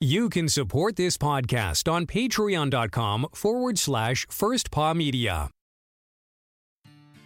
You can support this podcast on patreon.com forward slash first paw media.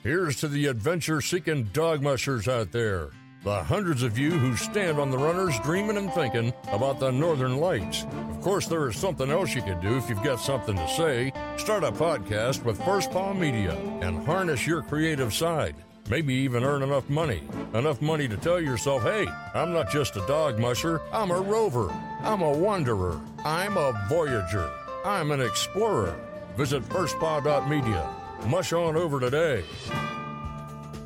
Here's to the adventure seeking dog mushers out there. The hundreds of you who stand on the runners dreaming and thinking about the northern lights. Of course, there is something else you can do if you've got something to say. Start a podcast with First Paw Media and harness your creative side. Maybe even earn enough money. Enough money to tell yourself, hey, I'm not just a dog musher, I'm a rover. I'm a wanderer. I'm a voyager. I'm an explorer. Visit firstpaw.media. Mush on over today.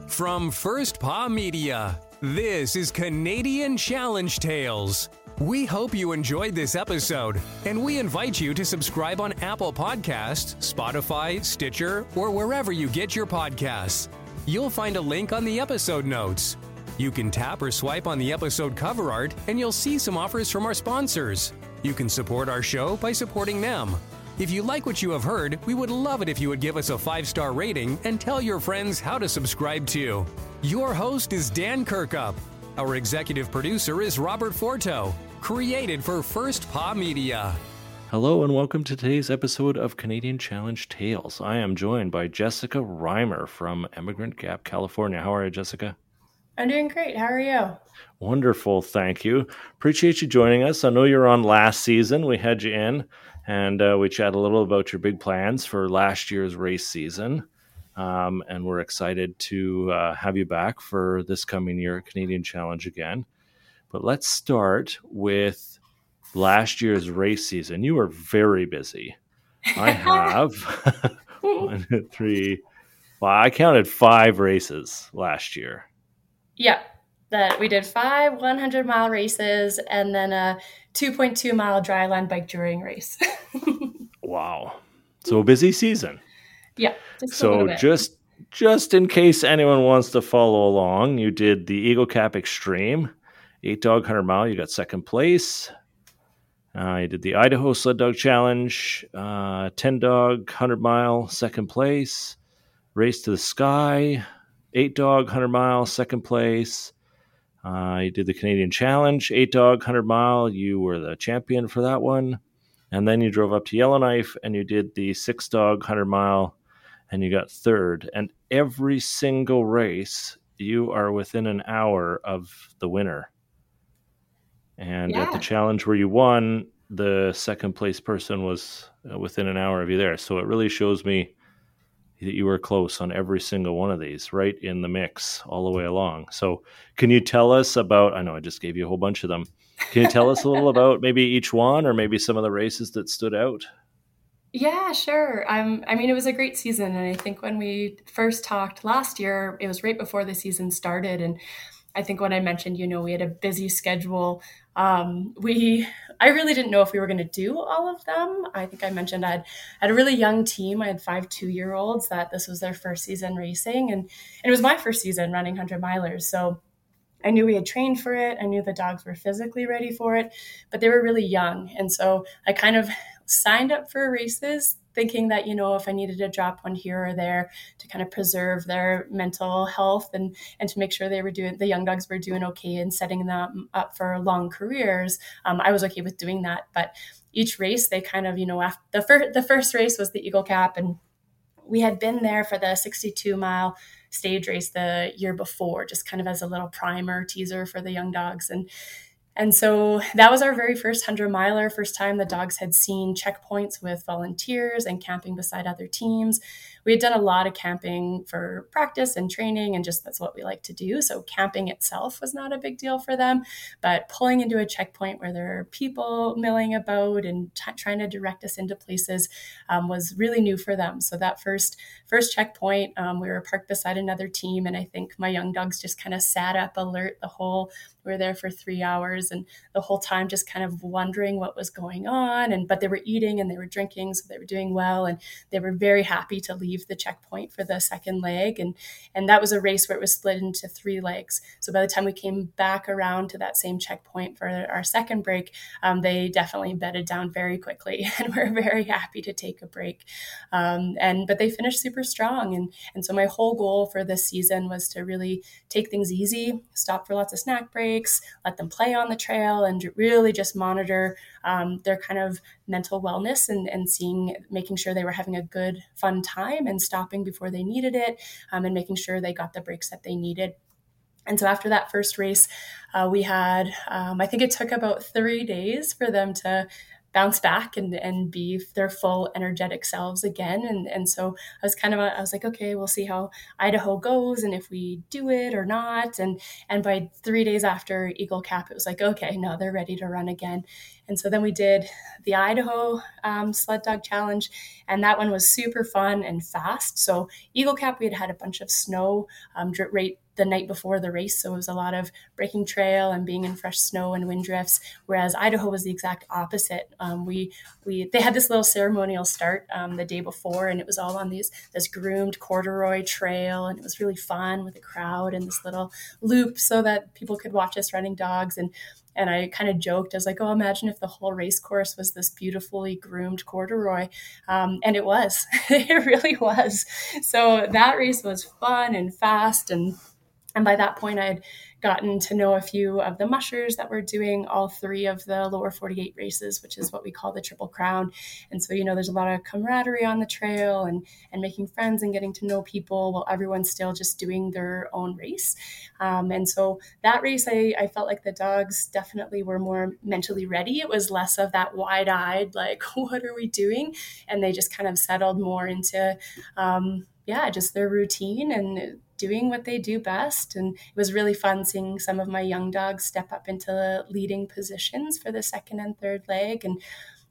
From First Paw Media, this is Canadian Challenge Tales. We hope you enjoyed this episode, and we invite you to subscribe on Apple Podcasts, Spotify, Stitcher, or wherever you get your podcasts. You'll find a link on the episode notes. You can tap or swipe on the episode cover art, and you'll see some offers from our sponsors. You can support our show by supporting them. If you like what you have heard, we would love it if you would give us a five star rating and tell your friends how to subscribe too. Your host is Dan Kirkup. Our executive producer is Robert Forto. Created for First Paw Media. Hello and welcome to today's episode of Canadian Challenge Tales. I am joined by Jesika Reimer from Emigrant Gap, California. How are you, Jesika? I'm doing great. How are you? Wonderful. Thank you. Appreciate you joining us. I know you're on last season. We had you in and uh, we chat a little about your big plans for last year's race season. Um, and we're excited to uh, have you back for this coming year Canadian Challenge again. But let's start with last year's race season. You were very busy. I have one, two, three. Well, I counted five races last year. Yeah, that we did five 100 mile races and then a 2.2 mile dry land bike touring race. wow. So a busy season. Yeah. Just so just just in case anyone wants to follow along, you did the Eagle Cap Extreme, eight dog hundred mile. You got second place. You did the Idaho Sled Dog Challenge, uh, ten dog hundred mile, second place. Race to the Sky, eight dog hundred mile, second place. You did the Canadian Challenge, eight dog, 100 mile. You were the champion for that one. And then you drove up to Yellowknife and you did the six dog, 100 mile, and you got third. And every single race, you are within an hour of the winner. And yeah. at the challenge where you won, the second place person was uh, within an hour of you there. So it really shows me that you were close on every single one of these, right in the mix all the way along. So, can you tell us about? I know I just gave you a whole bunch of them. Can you tell us a little about maybe each one, or maybe some of the races that stood out? Yeah, sure. Um, I mean, it was a great season, and I think when we first talked last year, it was right before the season started, and I think when I mentioned, you know, we had a busy schedule. Um, we, I really didn't know if we were going to do all of them. I think I mentioned I had, had a really young team. I had five two year olds that this was their first season racing, and, and it was my first season running hundred milers. So I knew we had trained for it. I knew the dogs were physically ready for it, but they were really young, and so I kind of signed up for races thinking that you know if i needed to drop one here or there to kind of preserve their mental health and and to make sure they were doing the young dogs were doing okay and setting them up for long careers um, i was okay with doing that. But each race they kind of you know after the first the first race was the eagle cap and we had been there for the 62 mile stage race the year before just kind of as a little primer teaser for the young dogs. And and so that was our very first 100 miler, first time the dogs had seen checkpoints with volunteers and camping beside other teams we had done a lot of camping for practice and training, and just that's what we like to do. So camping itself was not a big deal for them, but pulling into a checkpoint where there are people milling about and t- trying to direct us into places um, was really new for them. So that first first checkpoint, um, we were parked beside another team, and I think my young dogs just kind of sat up alert the whole. We were there for three hours, and the whole time just kind of wondering what was going on. And but they were eating and they were drinking, so they were doing well, and they were very happy to leave the checkpoint for the second leg. And, and that was a race where it was split into three legs. So by the time we came back around to that same checkpoint for our second break, um, they definitely bedded down very quickly and we're very happy to take a break. Um, and but they finished super strong. And, and so my whole goal for this season was to really take things easy, stop for lots of snack breaks, let them play on the trail, and really just monitor um, their kind of mental wellness and, and seeing, making sure they were having a good, fun time and stopping before they needed it um, and making sure they got the breaks that they needed. And so after that first race, uh, we had, um, I think it took about three days for them to bounce back and, and be their full energetic selves again. And, and so I was kind of, I was like, okay, we'll see how Idaho goes and if we do it or not. And, and by three days after Eagle Cap, it was like, okay, no, they're ready to run again. And so then we did the Idaho um, Sled Dog Challenge, and that one was super fun and fast. So Eagle Cap, we had had a bunch of snow um, right the night before the race, so it was a lot of breaking trail and being in fresh snow and wind drifts. Whereas Idaho was the exact opposite. Um, we we they had this little ceremonial start um, the day before, and it was all on these this groomed corduroy trail, and it was really fun with a crowd and this little loop so that people could watch us running dogs and and I kind of joked, I was like, oh, imagine if the whole race course was this beautifully groomed corduroy. Um, and it was, it really was. So that race was fun and fast. And, and by that point, I had gotten to know a few of the mushers that were doing all three of the lower 48 races, which is what we call the Triple Crown. And so, you know, there's a lot of camaraderie on the trail and, and making friends and getting to know people while everyone's still just doing their own race. Um, and so that race, I, I felt like the dogs definitely were more mentally ready. It was less of that wide eyed, like, what are we doing? And they just kind of settled more into, um, yeah, just their routine and doing what they do best. And it was really fun seeing some of my young dogs step up into leading positions for the second and third leg. And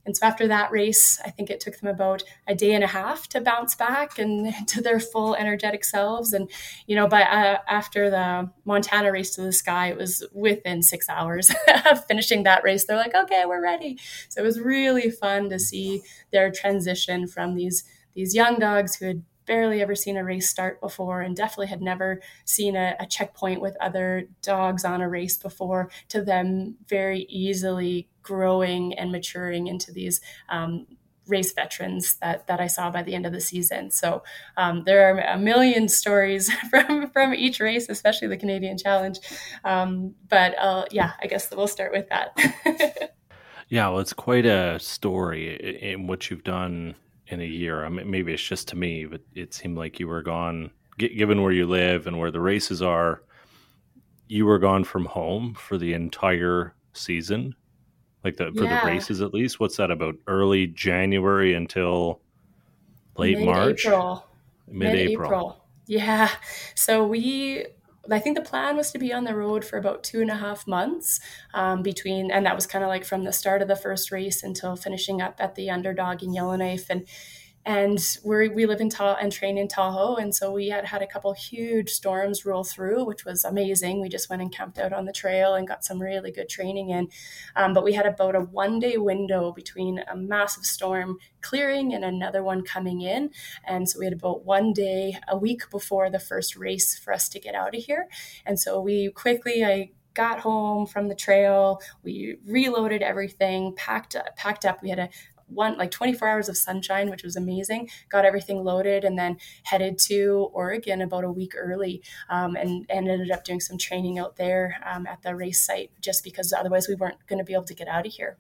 and so after that race, I think it took them about a day and a half to bounce back and to their full energetic selves. And, you know, by uh, after the Montana race to the sky, it was within six hours of finishing that race. They're like, okay, we're ready. So it was really fun to see their transition from these these young dogs who had barely ever seen a race start before and definitely had never seen a, a, checkpoint with other dogs on a race before to them very easily growing and maturing into these um, race veterans that that I saw by the end of the season. So um, there are a million stories from from each race, especially the Canadian Challenge. Um, but uh, yeah, I guess we'll start with that. yeah, well, it's quite a story in what you've done in a year. I mean, maybe it's just to me, but it seemed like you were gone. Given where you live and where the races are, you were gone from home for the entire season, like the for yeah. the races at least. What's that about? Early January until late Mid-April. March, mid-April. Yeah. So we I think the plan was to be on the road for about two and a half months um, between, and that was kind of like from the start of the first race until finishing up at the underdog in Yellowknife. And and we we live in Tahoe and train in Tahoe, and so we had had a couple huge storms roll through, which was amazing. We just went and camped out on the trail and got some really good training in. Um, but we had about a one day window between a massive storm clearing and another one coming in, and so we had about one day a week before the first race for us to get out of here. And so we quickly I got home from the trail we reloaded everything packed packed up we had a, one like 24 hours of sunshine, which was amazing. Got everything loaded and then headed to Oregon about a week early, um, and, and ended up doing some training out there um, at the race site just because otherwise we weren't going to be able to get out of here.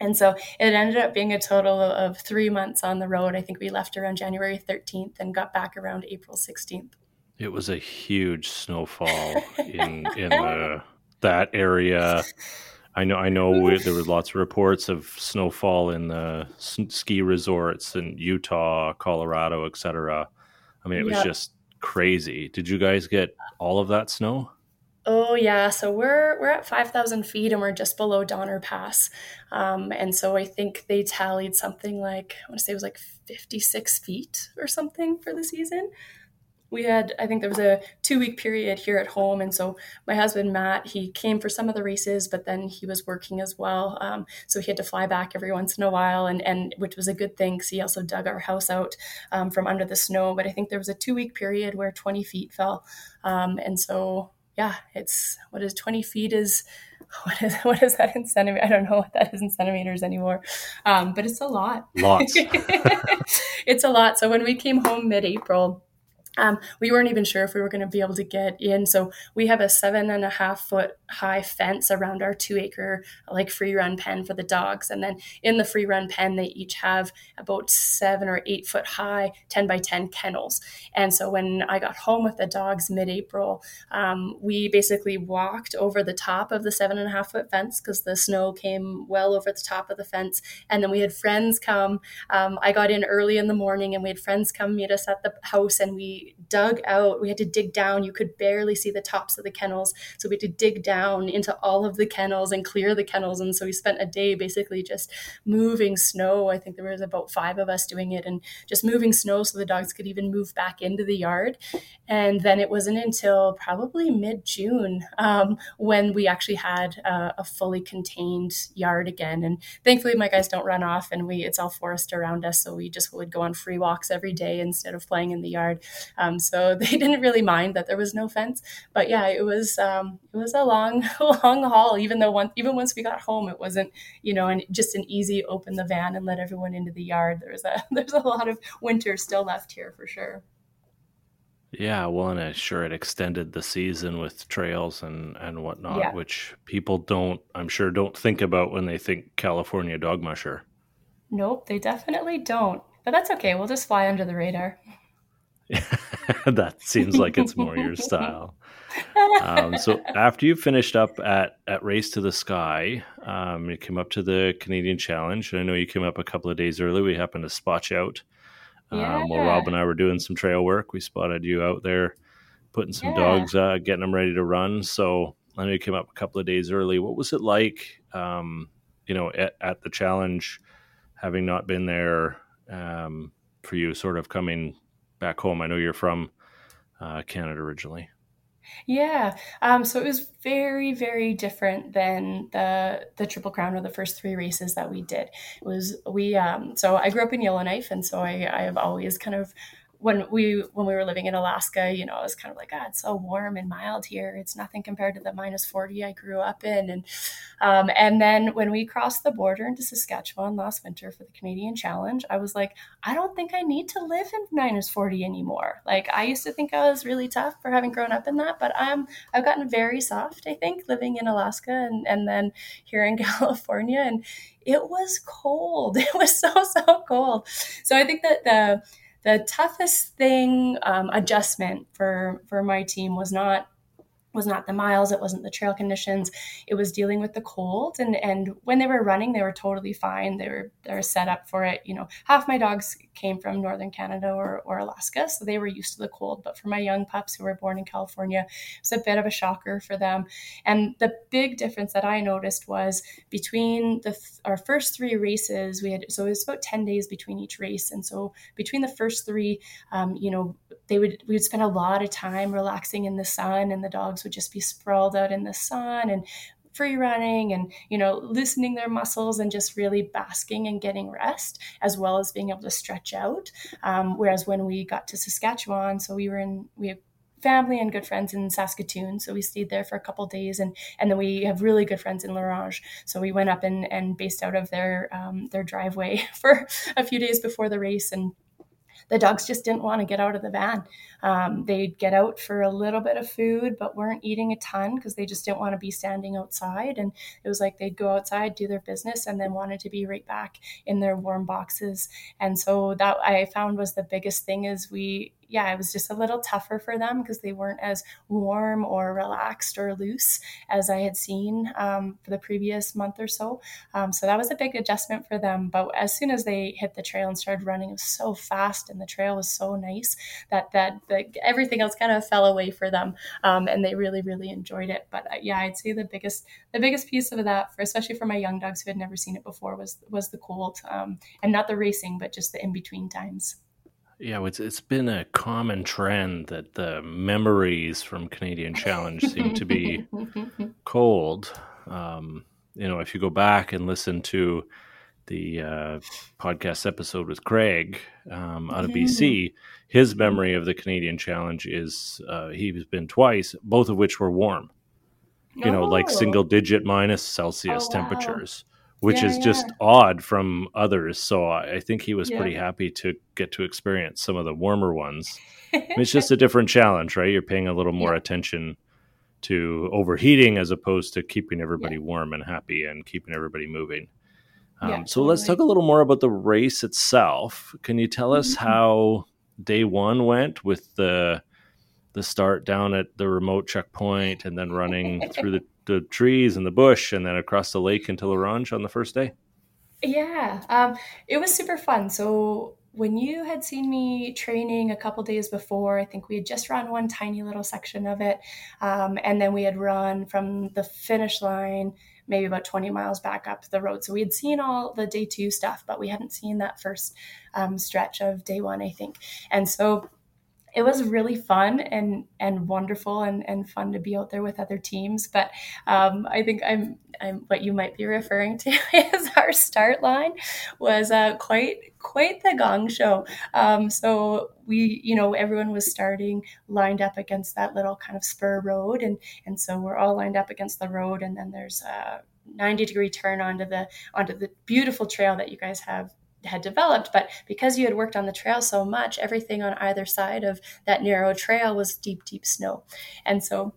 And so it ended up being a total of three months on the road. I think we left around January 13th and got back around April 16th. It was a huge snowfall in in the, that area. I know. I know. We, there was lots of reports of snowfall in the ski resorts in Utah, Colorado, etc. I mean, it was yep. just crazy. Did you guys get all of that snow? Oh yeah, so we're we're at five thousand feet and we're just below Donner Pass, um, and so I think they tallied something like I want to say it was like fifty six feet or something for the season. We had i think there was a two week period here at home and so my husband matt he came for some of the races but then he was working as well um, so he had to fly back every once in a while and, and which was a good thing because he also dug our house out um, from under the snow but i think there was a two week period where 20 feet fell um, and so yeah it's what is 20 feet is what is what is that in centimeters? I don't know what that is in centimeters anymore, um, but it's a lot. Lots. it's a lot. So when we came home mid-April, um, we weren't even sure if we were going to be able to get in. So we have a seven and a half foot high fence around our two acre like free run pen for the dogs. And then in the free run pen, they each have about seven or eight foot high 10 by 10 kennels. And so when I got home with the dogs mid April, um, we basically walked over the top of the seven and a half foot fence because the snow came well over the top of the fence. And then we had friends come. Um, I got in early in the morning and we had friends come meet us at the house and we dug out, we had to dig down. You could barely see the tops of the kennels. So we had to dig down into all of the kennels and clear the kennels. And so we spent a day basically just moving snow. I think there was about five of us doing it and just moving snow so the dogs could even move back into the yard. And then it wasn't until probably mid June um, when we actually had a, a fully contained yard again. And thankfully, my guys don't run off and we it's all forest around us. So we just would go on free walks every day instead of playing in the yard. Um, so they didn't really mind that there was no fence. But yeah, it was um, it was a long long haul. Even though one, even once we got home, it wasn't you know and just an easy open the van and let everyone into the yard. There was a there's a lot of winter still left here for sure. Yeah, well, and I'm sure it extended the season with trails and and whatnot, yeah. which people don't, I'm sure, don't think about when they think California dog musher. Nope, they definitely don't. But that's okay. We'll just fly under the radar. that seems like it's more your style. Um, so after you finished up at at Race to the Sky, um, you came up to the Canadian Challenge. I know you came up a couple of days early. We happened to spot you out um, yeah. while Rob and I were doing some trail work. We spotted you out there putting some yeah. dogs, uh, getting them ready to run. So I know you came up a couple of days early. What was it like, um, you know, at, at, the challenge, having not been there um, for you, sort of coming back home? I know you're from uh, Canada originally. Yeah. Um, so it was very, very different than the the Triple Crown or the first three races that we did. It was we um, so I grew up in Yellowknife and so I, I have always kind of when we when we were living in Alaska, you know, I was kind of like, ah, it's so warm and mild here. It's nothing compared to the minus forty I grew up in, and um, and then when we crossed the border into Saskatchewan last winter for the Canadian Challenge, I was like, I don't think I need to live in minus forty anymore. Like I used to think I was really tough for having grown up in that, but I'm I've gotten very soft. I think living in Alaska and and then here in California, and it was cold. It was so so cold. So I think that the the toughest thing um, adjustment for for my team was not was not the miles it wasn't the trail conditions it was dealing with the cold and and when they were running they were totally fine they were they were set up for it you know. Half my dogs came from northern canada or, or alaska so they were used to the cold but for my young pups who were born in california it was a bit of a shocker for them. And the big difference that i noticed was between the our first three races we had so it was about 10 days between each race and so between the first three um, you know they would we would spend a lot of time relaxing in the sun and the dogs would just be sprawled out in the sun and free running and you know loosening their muscles and just really basking and getting rest as well as being able to stretch out um, whereas when we got to saskatchewan so we were in we have family and good friends in Saskatoon. So we stayed there for a couple days, and and then we have really good friends in La Ronge. So we went up and and based out of their um, their driveway for a few days before the race, and the dogs just didn't want to get out of the van. Um, they'd get out for a little bit of food, but weren't eating a ton because they just didn't want to be standing outside. And it was like they'd go outside, do their business, and then wanted to be right back in their warm boxes. And so that I found was the biggest thing is we yeah, it was just a little tougher for them because they weren't as warm or relaxed or loose as I had seen um, for the previous month or so. Um, so that was a big adjustment for them. But as soon as they hit the trail and started running, it was so fast and the trail was so nice that that, everything else kind of fell away for them, um, and they really really enjoyed it. But uh, yeah, I'd say the biggest the biggest piece of that, for especially for my young dogs who had never seen it before, was was the cold um, and not the racing, but just the in between times. Yeah, it's it's been a common trend that the memories from Canadian Challenge seem to be cold. Um, you know, if you go back and listen to the uh, podcast episode with Craig um, out of BC, his memory of the Canadian Challenge is uh, he's been twice, both of which were warm. You know, like Oh. single digit minus Celsius Oh, wow. Which Yeah, is just odd from others. So I, think he was Yeah. pretty happy to get to experience some of the warmer ones. it's just a different challenge, right? You're paying a little more Yeah. attention to overheating as opposed to keeping everybody warm and happy and keeping everybody moving. Um, Yeah, so let's talk a little more about the race itself. Can you tell us Mhm. how day one went with the the start down at the remote checkpoint and then running through the, the trees and the bush and then across the lake into La Ronge on the first day? Yeah, um, it was super fun. So when you had seen me training a couple days before, I think we had just run one tiny little section of it, um, and then we had run from the finish line maybe about 20 miles back up the road. So we had seen all the day two stuff, but we hadn't seen that first um, stretch of day one, I think. And so it was really fun and and wonderful and, and fun to be out there with other teams. But um, I think I'm I'm what you might be referring to is our start line was uh, quite quite the gong show. Um, so we you know everyone was starting lined up against that little kind of spur road and and so we're all lined up against the road and then there's a 90 degree turn onto the onto the beautiful trail that you guys have had developed but because you had worked on the trail so much everything on either side of that narrow trail was deep deep snow. And so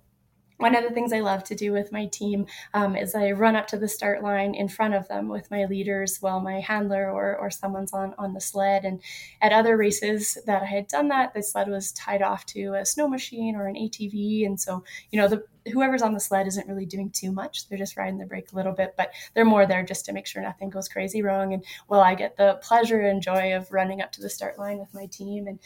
one of the things I love to do with my team um, is I run up to the start line in front of them with my leaders while my handler or, or someone's on, on the sled. And at other races that I had done that, the sled was tied off to a snow machine or an ATV. And so, you know, the whoever's on the sled isn't really doing too much. They're just riding the brake a little bit, but they're more there just to make sure nothing goes crazy wrong. And well, I get the pleasure and joy of running up to the start line with my team and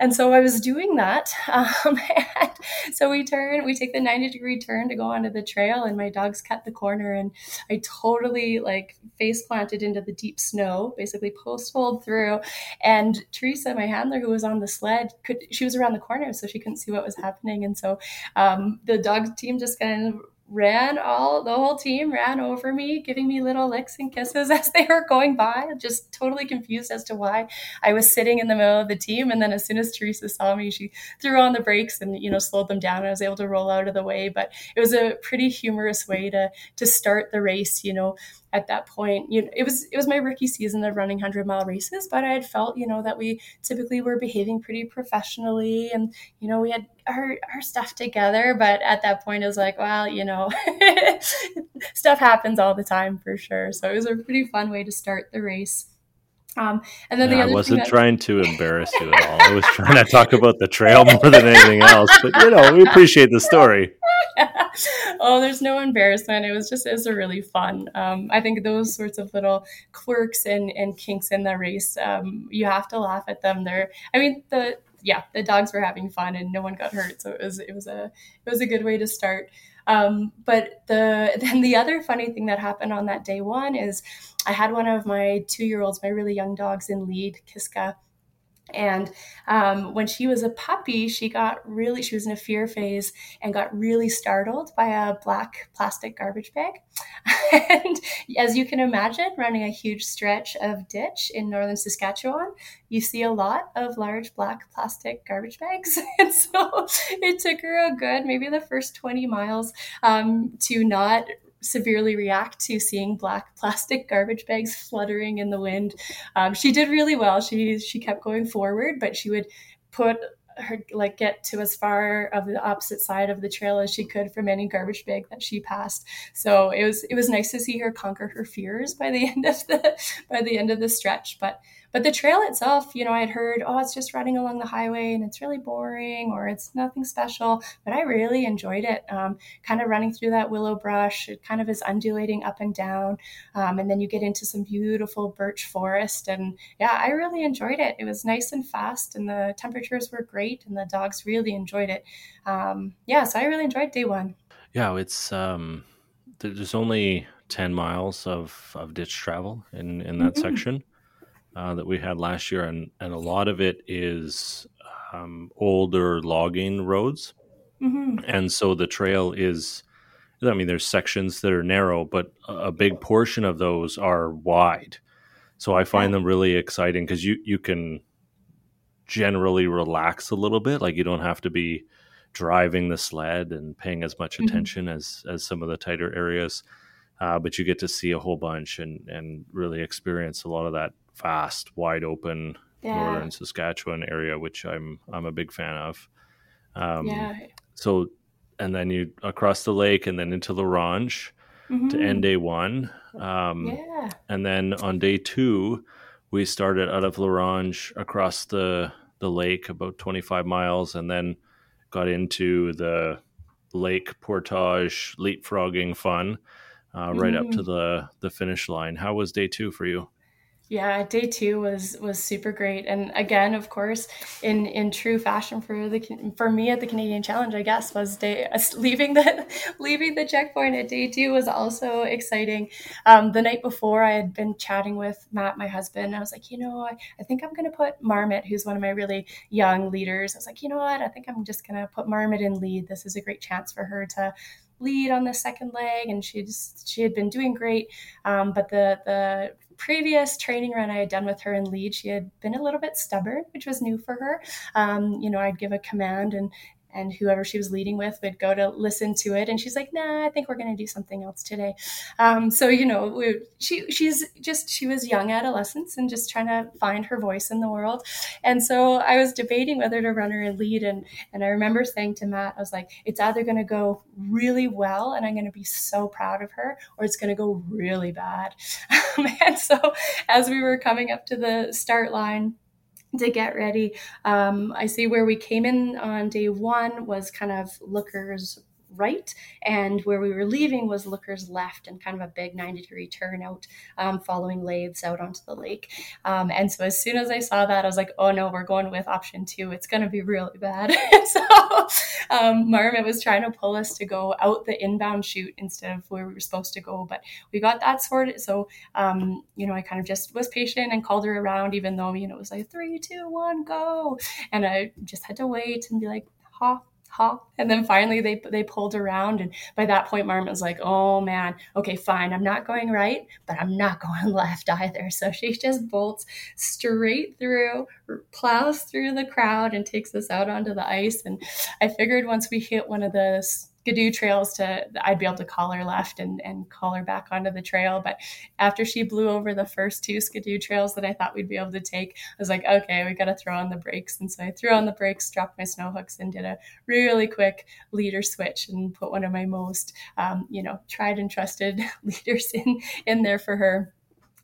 and so I was doing that. Um, and so we turn, we take the 90 degree turn to go onto the trail, and my dogs cut the corner, and I totally like face planted into the deep snow, basically post hold through. And Teresa, my handler, who was on the sled, could she was around the corner, so she couldn't see what was happening. And so um, the dog team just kind of ran all the whole team ran over me giving me little licks and kisses as they were going by just totally confused as to why i was sitting in the middle of the team. And then as soon as teresa saw me she threw on the brakes and you know slowed them down. And i was able to roll out of the way. But it was a pretty humorous way to to start the race you know at that point you know it was it was my rookie season of running 100 mile races but i had felt you know that we typically were behaving pretty professionally and you know we had our, our stuff together but at that point it was like well you know stuff happens all the time for sure so it was a pretty fun way to start the race um, and then the I wasn't thing that, trying to embarrass you at all. I was trying to talk about the trail more than anything else. But you know, we appreciate the story. oh, there's no embarrassment. It was just it was a really fun. Um, I think those sorts of little quirks and, and kinks in the race, um, you have to laugh at them. They're, I mean, the yeah, the dogs were having fun and no one got hurt, so it was it was a it was a good way to start. Um, but the then the other funny thing that happened on that day one is I had one of my two year olds, my really young dogs in lead, Kiska. And um, when she was a puppy, she got really, she was in a fear phase and got really startled by a black plastic garbage bag. and as you can imagine, running a huge stretch of ditch in northern Saskatchewan, you see a lot of large black plastic garbage bags. and so it took her a good, maybe the first 20 miles um, to not severely react to seeing black plastic garbage bags fluttering in the wind. Um, she did really well. She she kept going forward, but she would put her like get to as far of the opposite side of the trail as she could from any garbage bag that she passed. So it was it was nice to see her conquer her fears by the end of the by the end of the stretch. But but the trail itself, you know, I had heard, oh, it's just running along the highway and it's really boring or it's nothing special. But I really enjoyed it. Um, kind of running through that willow brush. It kind of is undulating up and down. Um, and then you get into some beautiful birch forest. And yeah, I really enjoyed it. It was nice and fast, and the temperatures were great, and the dogs really enjoyed it. Um, yeah, so I really enjoyed day one. Yeah, it's um, there's only ten miles of, of ditch travel in in that Mhm. section. Uh, that we had last year, and and a lot of it is um, older logging roads, mm-hmm. and so the trail is. I mean, there's sections that are narrow, but a big portion of those are wide. So I find them really exciting because you you can generally relax a little bit. Like you don't have to be driving the sled and paying as much mm-hmm. attention mm-hmm. as as some of the tighter areas. Uh, but you get to see a whole bunch and and really experience a lot of that vast, wide open yeah. northern Saskatchewan area, which I'm I'm a big fan of. Um, yeah. So, and then you across the lake and then into La Ronge mm-hmm. to end day one. Um, yeah. And then on day two, we started out of La Ronge across the the lake about 25 miles, and then got into the lake portage leapfrogging fun uh, right mm-hmm. up to mm-hmm. the the finish line. How was day two for you? Yeah, day two was was super great, and again, of course, in in true fashion for the for me at the Canadian Challenge, I guess was day leaving the leaving the checkpoint at day two was also exciting. Um, the night before, I had been chatting with Matt, my husband. I was like, you know, I, I think I'm going to put Marmot, who's one of my really young leaders. I was like, you know what, I think I'm just going to put Marmot in lead. This is a great chance for her to lead on the second leg, and she just she had been doing great. Um, but the the previous training run I had done with her in lead, she had been a little bit stubborn, which was new for her. Um, you know, I'd give a command and and whoever she was leading with would go to listen to it. And she's like nah i think we're going to do something else today. Um, so you know we, she she's just she was young adolescence and just trying to find her voice in the world. And so i was debating whether to run her in lead. And and i remember saying to matt i was like it's either going to go really well and i'm going to be so proud of her or it's going to go really bad. And so as we were coming up to the start line to get ready. Um, I see where we came in on day one was kind of lookers right, and where we were leaving was lookers left, and kind of a big 90 degree turnout um, following lathes out onto the lake. Um, and so as soon as I saw that, I was like, oh no, we're going with option two. It's going to be really bad. so um, Marmot was trying to pull us to go out the inbound chute instead of where we were supposed to go, but we got that sorted. So, um, you know, I kind of just was patient and called her around, even though, you know, it was like three, two, one, go. And I just had to wait and be like, ha, huh? And then finally they they pulled around, and by that point, Marmot was like, "Oh man, okay, fine, I'm not going right, but I'm not going left either." So she just bolts straight through, plows through the crowd, and takes us out onto the ice. And I figured once we hit one of the skidoo trails to I'd be able to call her left and, and call her back onto the trail. But after she blew over the first two skidoo trails that I thought we'd be able to take, I was like, okay, we got to throw on the brakes. And so I threw on the brakes, dropped my snow hooks, and did a really quick leader switch and put one of my most, um, you know, tried and trusted leaders in in there for her.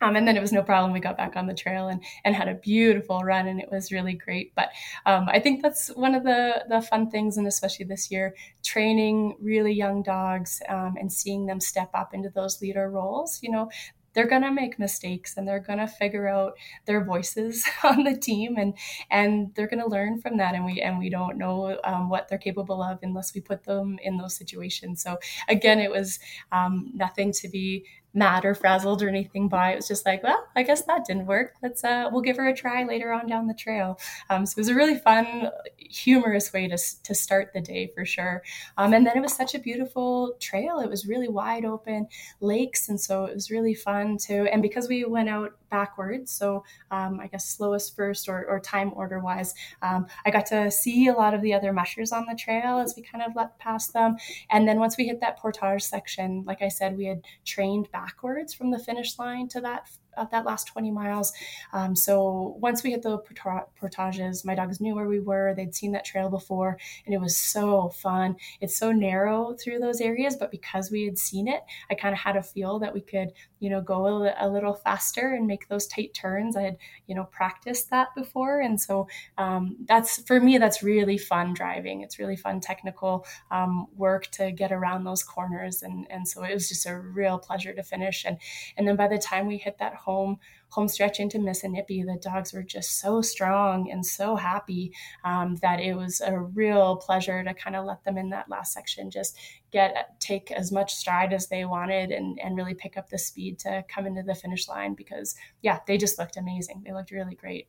Um, and then it was no problem. We got back on the trail and, and had a beautiful run, and it was really great. But um, I think that's one of the the fun things, and especially this year, training really young dogs um, and seeing them step up into those leader roles. You know, they're going to make mistakes and they're going to figure out their voices on the team and and they're going to learn from that and we and we don't know um, what they're capable of unless we put them in those situations so again it was um, nothing to be mad or frazzled or anything by. It was just like, well, I guess that didn't work. Let's uh, we'll give her a try later on down the trail. Um, so it was a really fun, humorous way to to start the day for sure. Um, and then it was such a beautiful trail. It was really wide open lakes, and so it was really fun to. And because we went out backwards. So um, I guess slowest first or, or time order wise. Um, I got to see a lot of the other mushers on the trail as we kind of let past them. And then once we hit that portage section, like I said, we had trained backwards from the finish line to that at that last 20 miles. Um, so once we hit the portages, my dogs knew where we were. They'd seen that trail before, and it was so fun. It's so narrow through those areas, but because we had seen it, I kind of had a feel that we could, you know, go a, a, little faster and make those tight turns. I had, you know, practiced that before, and so um, that's for me. That's really fun driving. It's really fun technical um, work to get around those corners, and and so it was just a real pleasure to finish. And and then by the time we hit that home home stretch into Missinipe, the dogs were just so strong and so happy um, that it was a real pleasure to kind of let them in that last section just get take as much stride as they wanted and and really pick up the speed to come into the finish line because yeah, they just looked amazing. They looked really great.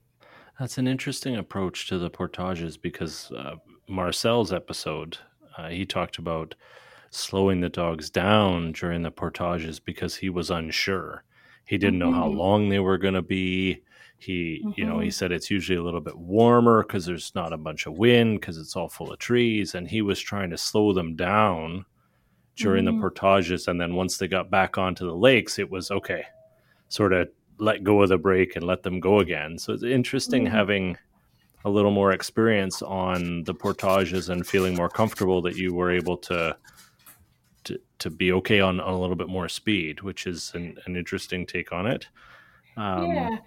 That's an interesting approach to the portages because uh, Marcel's episode, uh, he talked about slowing the dogs down during the portages because he was unsure. He didn't mm-hmm. know how mm-hmm. long they were going to be. He, mm-hmm. you know, he mm-hmm. said it's usually a little bit warmer because there's not a bunch of wind because it's all full of trees. And he was trying to slow them down during mm-hmm. the portages. And then once they got back onto the lakes, it was okay, sort of let go of the brake and let them go again. So it's interesting mm-hmm. having a little more experience on the portages and feeling more comfortable that you were able to to, to be okay on, on a little bit more speed, which is an, an interesting take on it. Um, yeah.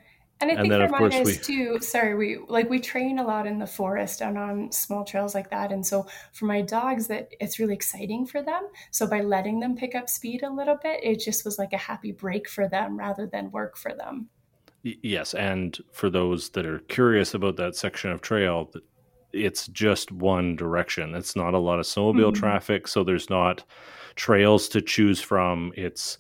And I think and for mine is we, too, sorry, we like we train a lot in the forest and on small trails like that. And so for my dogs that it's really exciting for them. So by letting them pick up speed a little bit, it just was like a happy break for them rather than work for them. Yes. And for those that are curious about that section of trail, it's just one direction. It's not a lot of snowmobile mm-hmm. traffic. So there's not trails to choose from. It's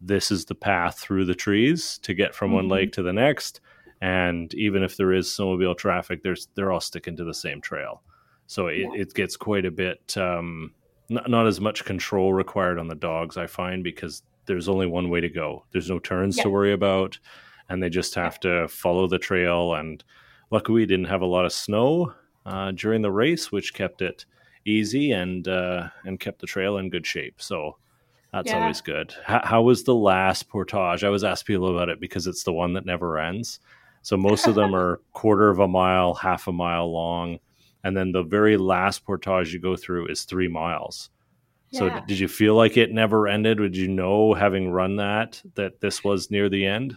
this is the path through the trees to get from mm-hmm. one lake to the next. And even if there is snowmobile traffic, there's they're all sticking to the same trail. So it, yeah. it gets quite a bit um, not, not as much control required on the dogs, I find, because there's only one way to go. There's no turns yeah. to worry about, and they just have to follow the trail. And luckily, we didn't have a lot of snow uh, during the race, which kept it easy and uh, and kept the trail in good shape. So that's yeah. always good. How, how, was the last portage? I was asked people about it because it's the one that never ends. So most of them are quarter of a mile, half a mile long, and then the very last portage you go through is three miles. Yeah. So did you feel like it never ended? Would you know, having run that, that this was near the end?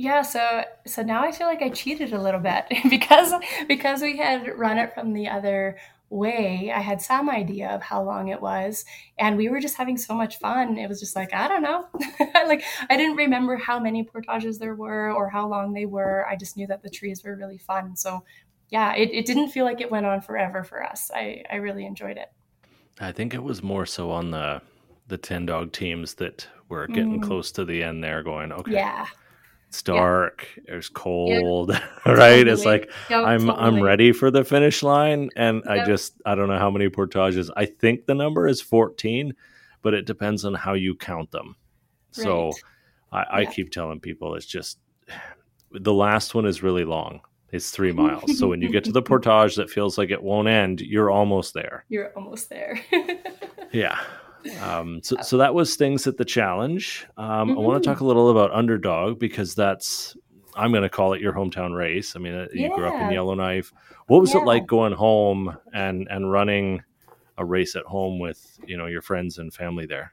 Yeah, so so now I feel like I cheated a little bit because because we had run it from the other way, I had some idea of how long it was. And we were just having so much fun. It was just like, I don't know. like, I didn't remember how many portages there were or how long they were. I just knew that the trees were really fun. So, yeah, it, it didn't feel like it went on forever for us. I, I really enjoyed it. I think it was more so on the the 10 dog teams that were getting mm. close to the end there going, okay. Yeah it's dark yeah. it's cold yeah. right totally. it's like i'm totally. i'm ready for the finish line and i just i don't know how many portages i think the number is 14 but it depends on how you count them right. so I, I keep telling people it's just the last one is really long it's three miles so when you get to the portage that feels like it won't end you're almost there you're almost there yeah um, so, so that was things at the challenge. Um, mm-hmm. I want to talk a little about underdog because that's I'm going to call it your hometown race. I mean, uh, you yeah. grew up in Yellowknife. What was yeah. it like going home and and running a race at home with you know your friends and family there?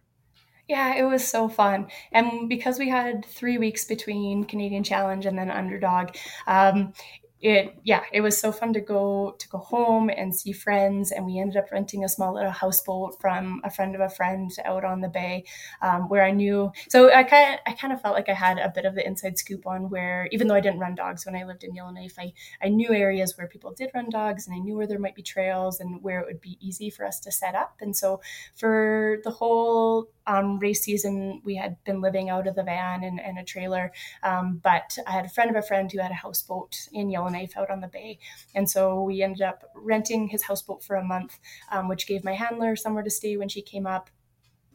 Yeah, it was so fun. And because we had three weeks between Canadian Challenge and then Underdog, um, it yeah it was so fun to go to go home and see friends and we ended up renting a small little houseboat from a friend of a friend out on the bay um, where i knew so i kind of i kind of felt like i had a bit of the inside scoop on where even though i didn't run dogs when i lived in yellowknife i i knew areas where people did run dogs and i knew where there might be trails and where it would be easy for us to set up. And so for the whole um, race season, we had been living out of the van and, and a trailer. Um, but I had a friend of a friend who had a houseboat in Yellowknife out on the bay. And so we ended up renting his houseboat for a month, um, which gave my handler somewhere to stay when she came up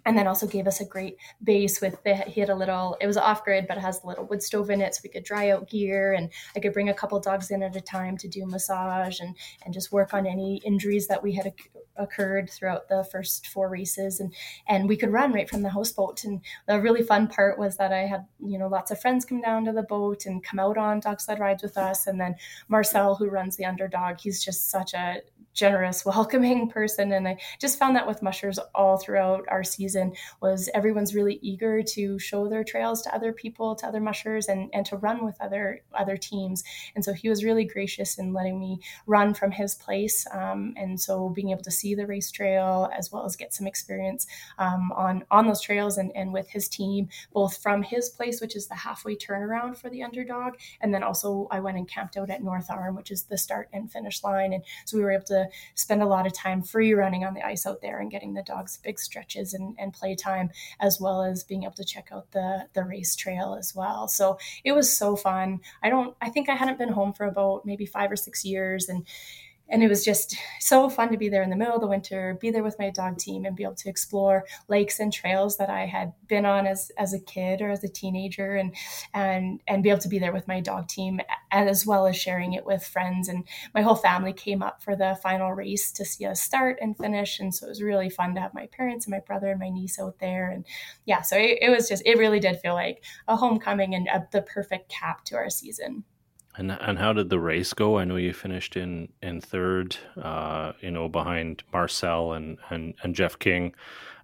and then also gave us a great base with the he had a little it was off grid but it has a little wood stove in it so we could dry out gear and i could bring a couple dogs in at a time to do massage and and just work on any injuries that we had occurred throughout the first four races and and we could run right from the houseboat and the really fun part was that i had you know lots of friends come down to the boat and come out on dog sled rides with us and then marcel who runs the underdog he's just such a generous welcoming person and i just found that with mushers all throughout our season was everyone's really eager to show their trails to other people to other mushers and, and to run with other other teams. And so he was really gracious in letting me run from his place um, and so being able to see the race trail as well as get some experience um, on on those trails and, and with his team both from his place which is the halfway turnaround for the underdog and then also i went and camped out at north arm which is the start and finish line. And so we were able to spend a lot of time free running on the ice out there and getting the dogs big stretches and, and play time, as well as being able to check out the the race trail as well. So it was so fun. I don't. I think I hadn't been home for about maybe five or six years, and and it was just so fun to be there in the middle of the winter, be there with my dog team, and be able to explore lakes and trails that I had been on as as a kid or as a teenager, and and and be able to be there with my dog team as well as sharing it with friends. And my whole family came up for the final race to see us start and finish, and so it was really fun to have my parents and my brother and my niece out there. And yeah, so it, it was just it really did feel like a homecoming and a, the perfect cap to our season. And and how did the race go? I know you finished in in third, uh, you know, behind Marcel and and and Jeff King.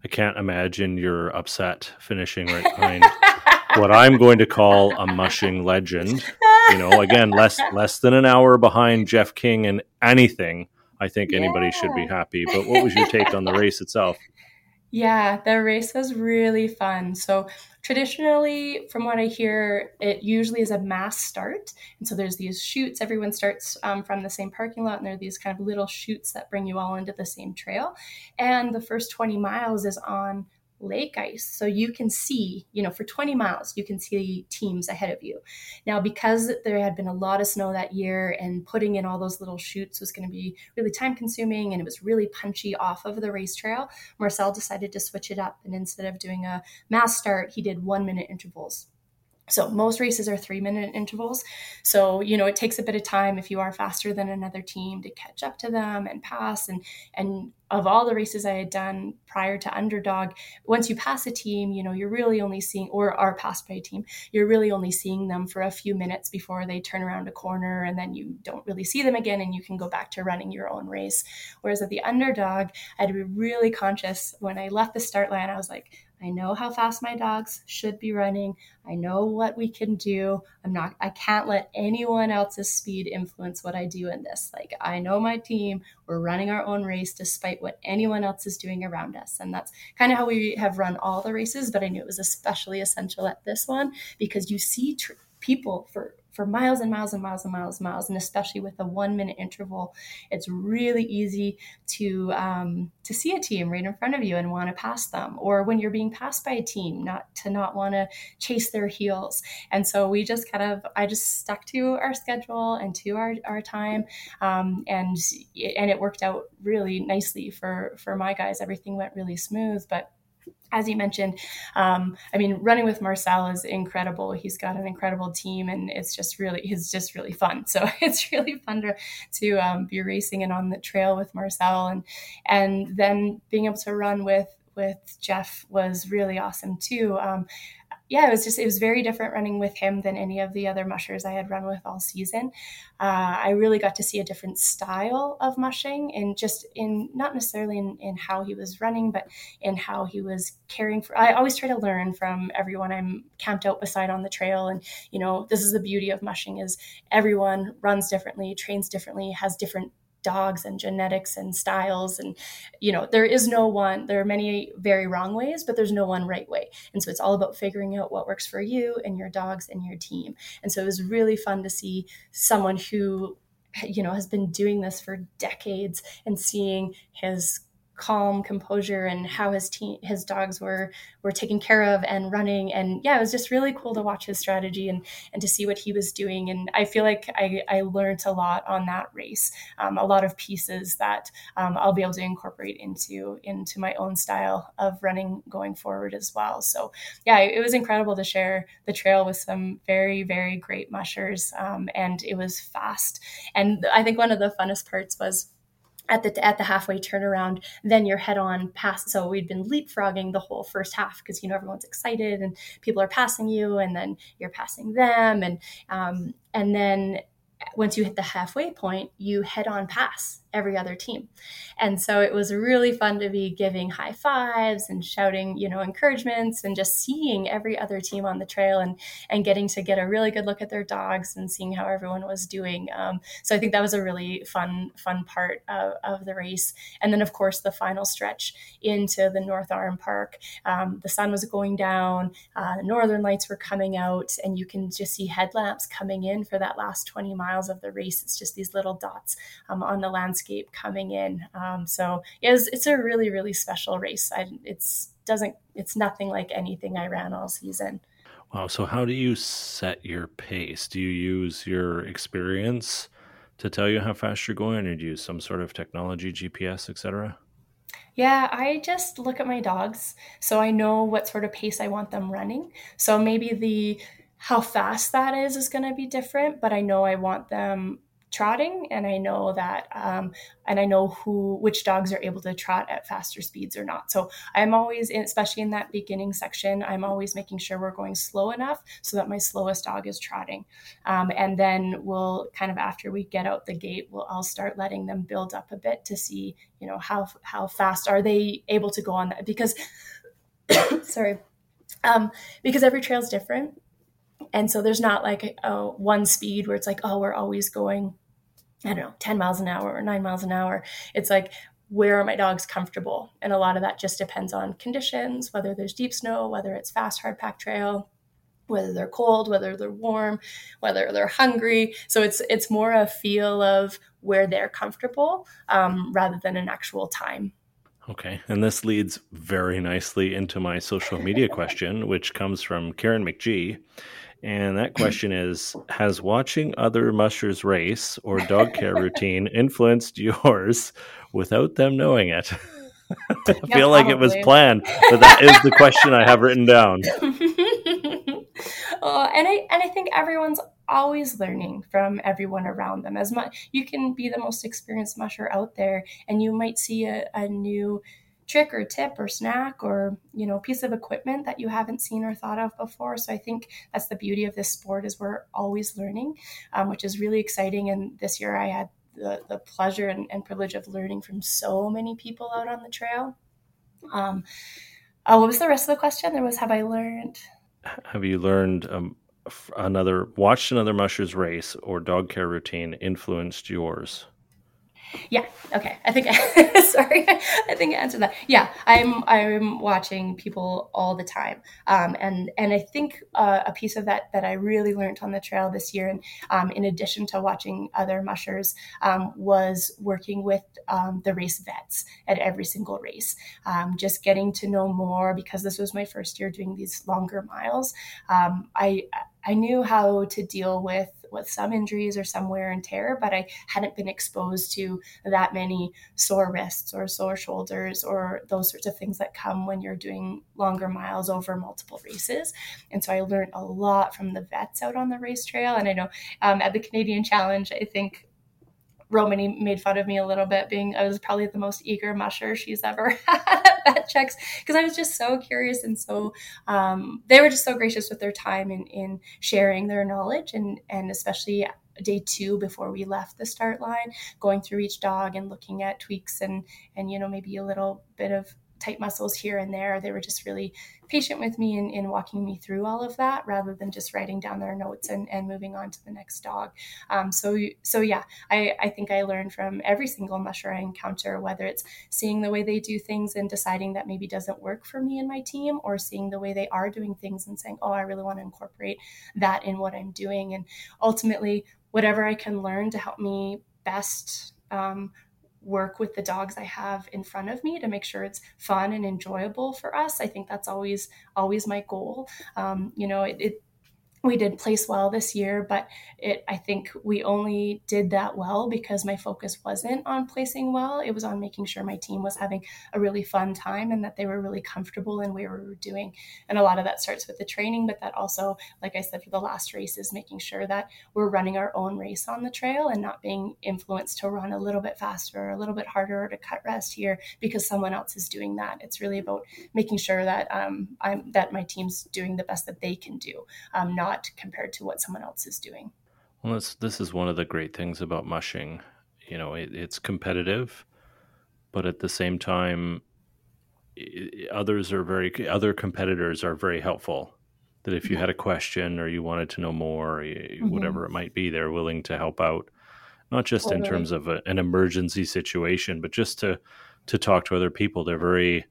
I can't imagine you're upset finishing right behind what I'm going to call a mushing legend. You know, again, less less than an hour behind Jeff King and anything. I think anybody yeah. should be happy. But what was your take on the race itself? Yeah, the race was really fun. So, traditionally, from what I hear, it usually is a mass start. And so, there's these chutes. everyone starts um, from the same parking lot, and there are these kind of little chutes that bring you all into the same trail. And the first 20 miles is on lake ice. So you can see, you know, for 20 miles, you can see teams ahead of you. Now, because there had been a lot of snow that year and putting in all those little chutes was going to be really time consuming and it was really punchy off of the race trail, Marcel decided to switch it up. And instead of doing a mass start, he did one minute intervals. So most races are three minute intervals. So, you know, it takes a bit of time if you are faster than another team to catch up to them and pass. And, and of all the races I had done prior to underdog, once you pass a team, you know, you're really only seeing, or are passed by a team, you're really only seeing them for a few minutes before they turn around a corner and then you don't really see them again and you can go back to running your own race. Whereas at the underdog, I had to be really conscious when I left the start line. I was like, I know how fast my dogs should be running. I know what we can do. I'm not, I can't let anyone else's speed influence what I do in this. Like, I know my team, we're running our own race despite what anyone else is doing around us. And that's kind of how we have run all the races. But I knew it was especially essential at this one because you see tr- people for for miles and miles and miles and miles and miles, and especially with a one minute interval, it's really easy to um, to see a team right in front of you and want to pass them, or when you're being passed by a team, not to not want to chase their heels. And so we just kind of I just stuck to our schedule and to our our time, um, and and it worked out really nicely for for my guys. Everything went really smooth, but as you mentioned, um, I mean, running with Marcel is incredible. He's got an incredible team, and it's just really, it's just really fun. So it's really fun to to um, be racing and on the trail with Marcel, and and then being able to run with with Jeff was really awesome too. Um, yeah, it was just it was very different running with him than any of the other mushers I had run with all season. Uh, I really got to see a different style of mushing, and just in not necessarily in, in how he was running, but in how he was caring for. I always try to learn from everyone I'm camped out beside on the trail, and you know this is the beauty of mushing is everyone runs differently, trains differently, has different dogs and genetics and styles and you know there is no one there are many very wrong ways but there's no one right way. And so it's all about figuring out what works for you and your dogs and your team. And so it was really fun to see someone who you know has been doing this for decades and seeing his calm composure and how his team his dogs were were taken care of and running. And yeah it was just really cool to watch his strategy and and to see what he was doing. And i feel like i i learned a lot on that race um, a lot of pieces that um, i'll be able to incorporate into into my own style of running going forward as well. So yeah it was incredible to share the trail with some very very great mushers um, and it was fast. And i think one of the funnest parts was at the at the halfway turnaround, then you're head on past. So we'd been leapfrogging the whole first half because you know everyone's excited and people are passing you, and then you're passing them, and um, and then once you hit the halfway point, you head on pass every other team. And so it was really fun to be giving high fives and shouting, you know, encouragements and just seeing every other team on the trail and and getting to get a really good look at their dogs and seeing how everyone was doing. Um, so I think that was a really fun fun part of, of, the race. And then of course the final stretch into the North Arm Park. Um, the sun was going down, uh, the northern lights were coming out, and you can just see headlamps coming in for that last 20 miles of the race. It's just these little dots um, on the landscape landscape coming in. Um, so yeah, it's, it's, a really really special race. I, it's doesn't it's nothing like anything I ran all season. Wow. So how do you set your pace? Do you use your experience to tell you how fast you're going, or do you use some sort of technology, GPS, etc.? Yeah, I just look at my dogs so I know what sort of pace I want them running. So maybe the how fast that is is going to be different, but I know I want them trotting and i know that um, and i know who which dogs are able to trot at faster speeds or not. So i'm always especially in that beginning section i'm always making sure we're going slow enough so that my slowest dog is trotting. Um, and then we'll kind of after we get out the gate we'll i'll start letting them build up a bit to see you know how how fast are they able to go on that because sorry um, because every trail is different and so there's not like a, one speed where it's like oh we're always going i don't know 10 miles an hour or 9 miles an hour it's like where are my dogs comfortable and a lot of that just depends on conditions whether there's deep snow whether it's fast hard pack trail whether they're cold whether they're warm whether they're hungry so it's it's more a feel of where they're comfortable um, rather than an actual time Okay. And this leads very nicely into my social media question, which comes from Karen McGee. And that question is Has watching other mushers race or dog care routine influenced yours without them knowing it? I yeah, feel like it was planned, but that is the question I have written down. oh, and I and I think everyone's always learning from everyone around them. As much you can be the most experienced musher out there, and you might see a, a new trick or tip or snack or you know piece of equipment that you haven't seen or thought of before. So i think that's the beauty of this sport is we're always learning um, which is really exciting. And this year i had the, the pleasure and, and, privilege of learning from so many people out on the trail. Um, uh, what was the rest of the question? There was have i learned? Have you learned um, another watched another mushers race or dog care routine influenced yours yeah. Okay. I think. sorry. I think I answered that. Yeah. I'm. I'm watching people all the time, um, and and I think uh, a piece of that that I really learned on the trail this year, and um, in addition to watching other mushers, um, was working with um, the race vets at every single race. Um, just getting to know more because this was my first year doing these longer miles. Um, I I knew how to deal with with some injuries or some wear and tear, but I hadn't been exposed to that many sore wrists or sore shoulders or those sorts of things that come when you're doing longer miles over multiple races. And so I learned a lot from the vets out on the race trail. And I know um, at the Canadian Challenge, I think Romani made fun of me a little bit, being I was probably the most eager musher she's ever had at vet checks because I was just so curious and so um, they were just so gracious with their time in, in sharing their knowledge and and especially day two before we left the start line, going through each dog and looking at tweaks and and you know maybe a little bit of tight muscles here and there. They were just really patient with me in, in walking me through all of that rather than just writing down their notes and, and moving on to the next dog. Um, so, so yeah, I, I think I learned from every single musher I encounter, whether it's seeing the way they do things and deciding that maybe doesn't work for me and my team, or seeing the way they are doing things and saying, oh, I really want to incorporate that in what I'm doing. And ultimately, whatever I can learn to help me best um, work with the dogs I have in front of me to make sure it's fun and enjoyable for us. I think that's always always my goal. Um, you know, it, it we did place well this year, but it I think we only did that well because my focus wasn't on placing well. It was on making sure my team was having a really fun time and that they were really comfortable in where we were doing. And a lot of that starts with the training, but that also, like I said, for the last race is making sure that we're running our own race on the trail and not being influenced to run a little bit faster or a little bit harder or to cut rest here because someone else is doing that. It's really about making sure that um, I'm that my team's doing the best that they can do, um, not not compared to what someone else is doing. Well, this this is one of the great things about mushing. You know, it, it's competitive, but at the same time, others are very other competitors are very helpful. That if you had a question or you wanted to know more, mm-hmm. whatever it might be, they're willing to help out. Not just totally. in terms of a, an emergency situation, but just to to talk to other people. They're very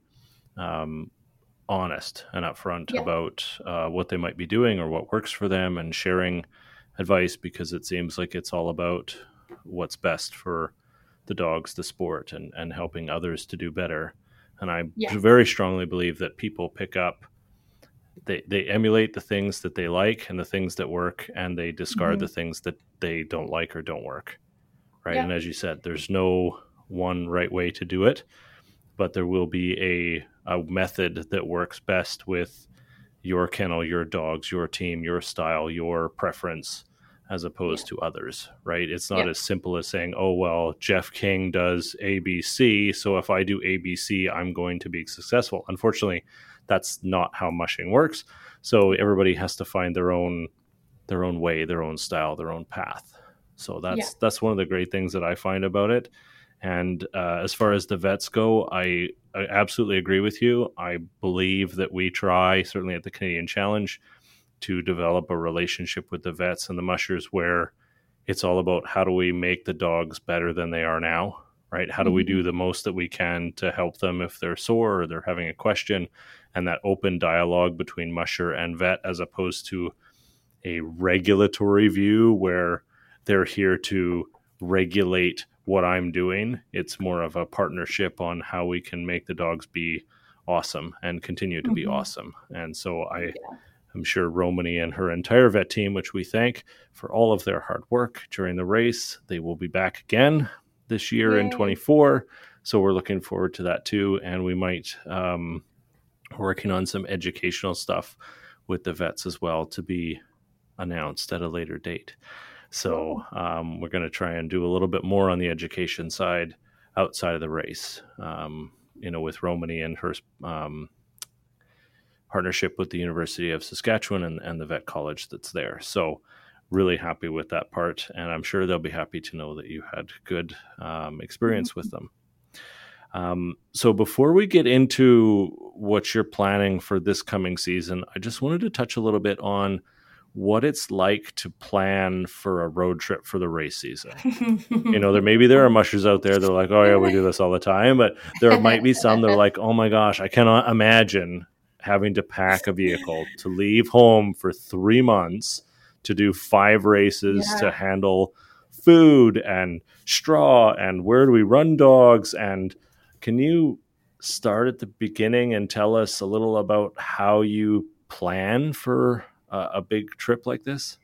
um, honest and upfront yeah. about uh, what they might be doing or what works for them, and sharing advice because it seems like it's all about what's best for the dogs, the sport, and and helping others to do better. And I yeah. very strongly believe that people pick up, they they emulate the things that they like and the things that work, and they discard mm-hmm. the things that they don't like or don't work. Right. Yeah. And as you said, there's no one right way to do it, but there will be a a method that works best with your kennel, your dogs, your team, your style, your preference, as opposed yeah. to others, right? It's not yeah. as simple as saying, oh, well, Jeff King does ABC. So if I do ABC, I'm going to be successful. Unfortunately, that's not how mushing works. So everybody has to find their own their own way, their own style, their own path. So that's yeah. that's one of the great things that I find about it. And uh, as far as the vets go, I, I absolutely agree with you. I believe that we try, certainly at the Canadian Challenge, to develop a relationship with the vets and the mushers where it's all about how do we make the dogs better than they are now right how do we do mm-hmm. the most that we can to help them if they're sore or they're having a question and that open dialogue between musher and vet as opposed to a regulatory view where they're here to regulate what i'm doing it's more of a partnership on how we can make the dogs be awesome and continue to mm-hmm. be awesome and so i yeah I'm sure Romany and her entire vet team, which we thank for all of their hard work during the race. They will be back again this year Yay. in 24. So we're looking forward to that too. And we might um, working on some educational stuff with the vets as well to be announced at a later date. So um, we're going to try and do a little bit more on the education side outside of the race. Um, you know, with Romany and her um, partnership with the University of Saskatchewan and, and the vet college that's there. So, really happy with that part. And I'm sure they'll be happy to know that you had good um, experience with them. Um, so, before we get into what you're planning for this coming season, I just wanted to touch a little bit on what it's like to plan for a road trip for the race season. you know, there maybe there are mushers out there that are like, oh yeah, we do this all the time, but there might be some that are like, oh my gosh, I cannot imagine having to pack a vehicle to leave home for three months to do five races yeah. to handle food and straw and where do we run dogs and can you start at the beginning and tell us a little about how you plan for a, a big trip like this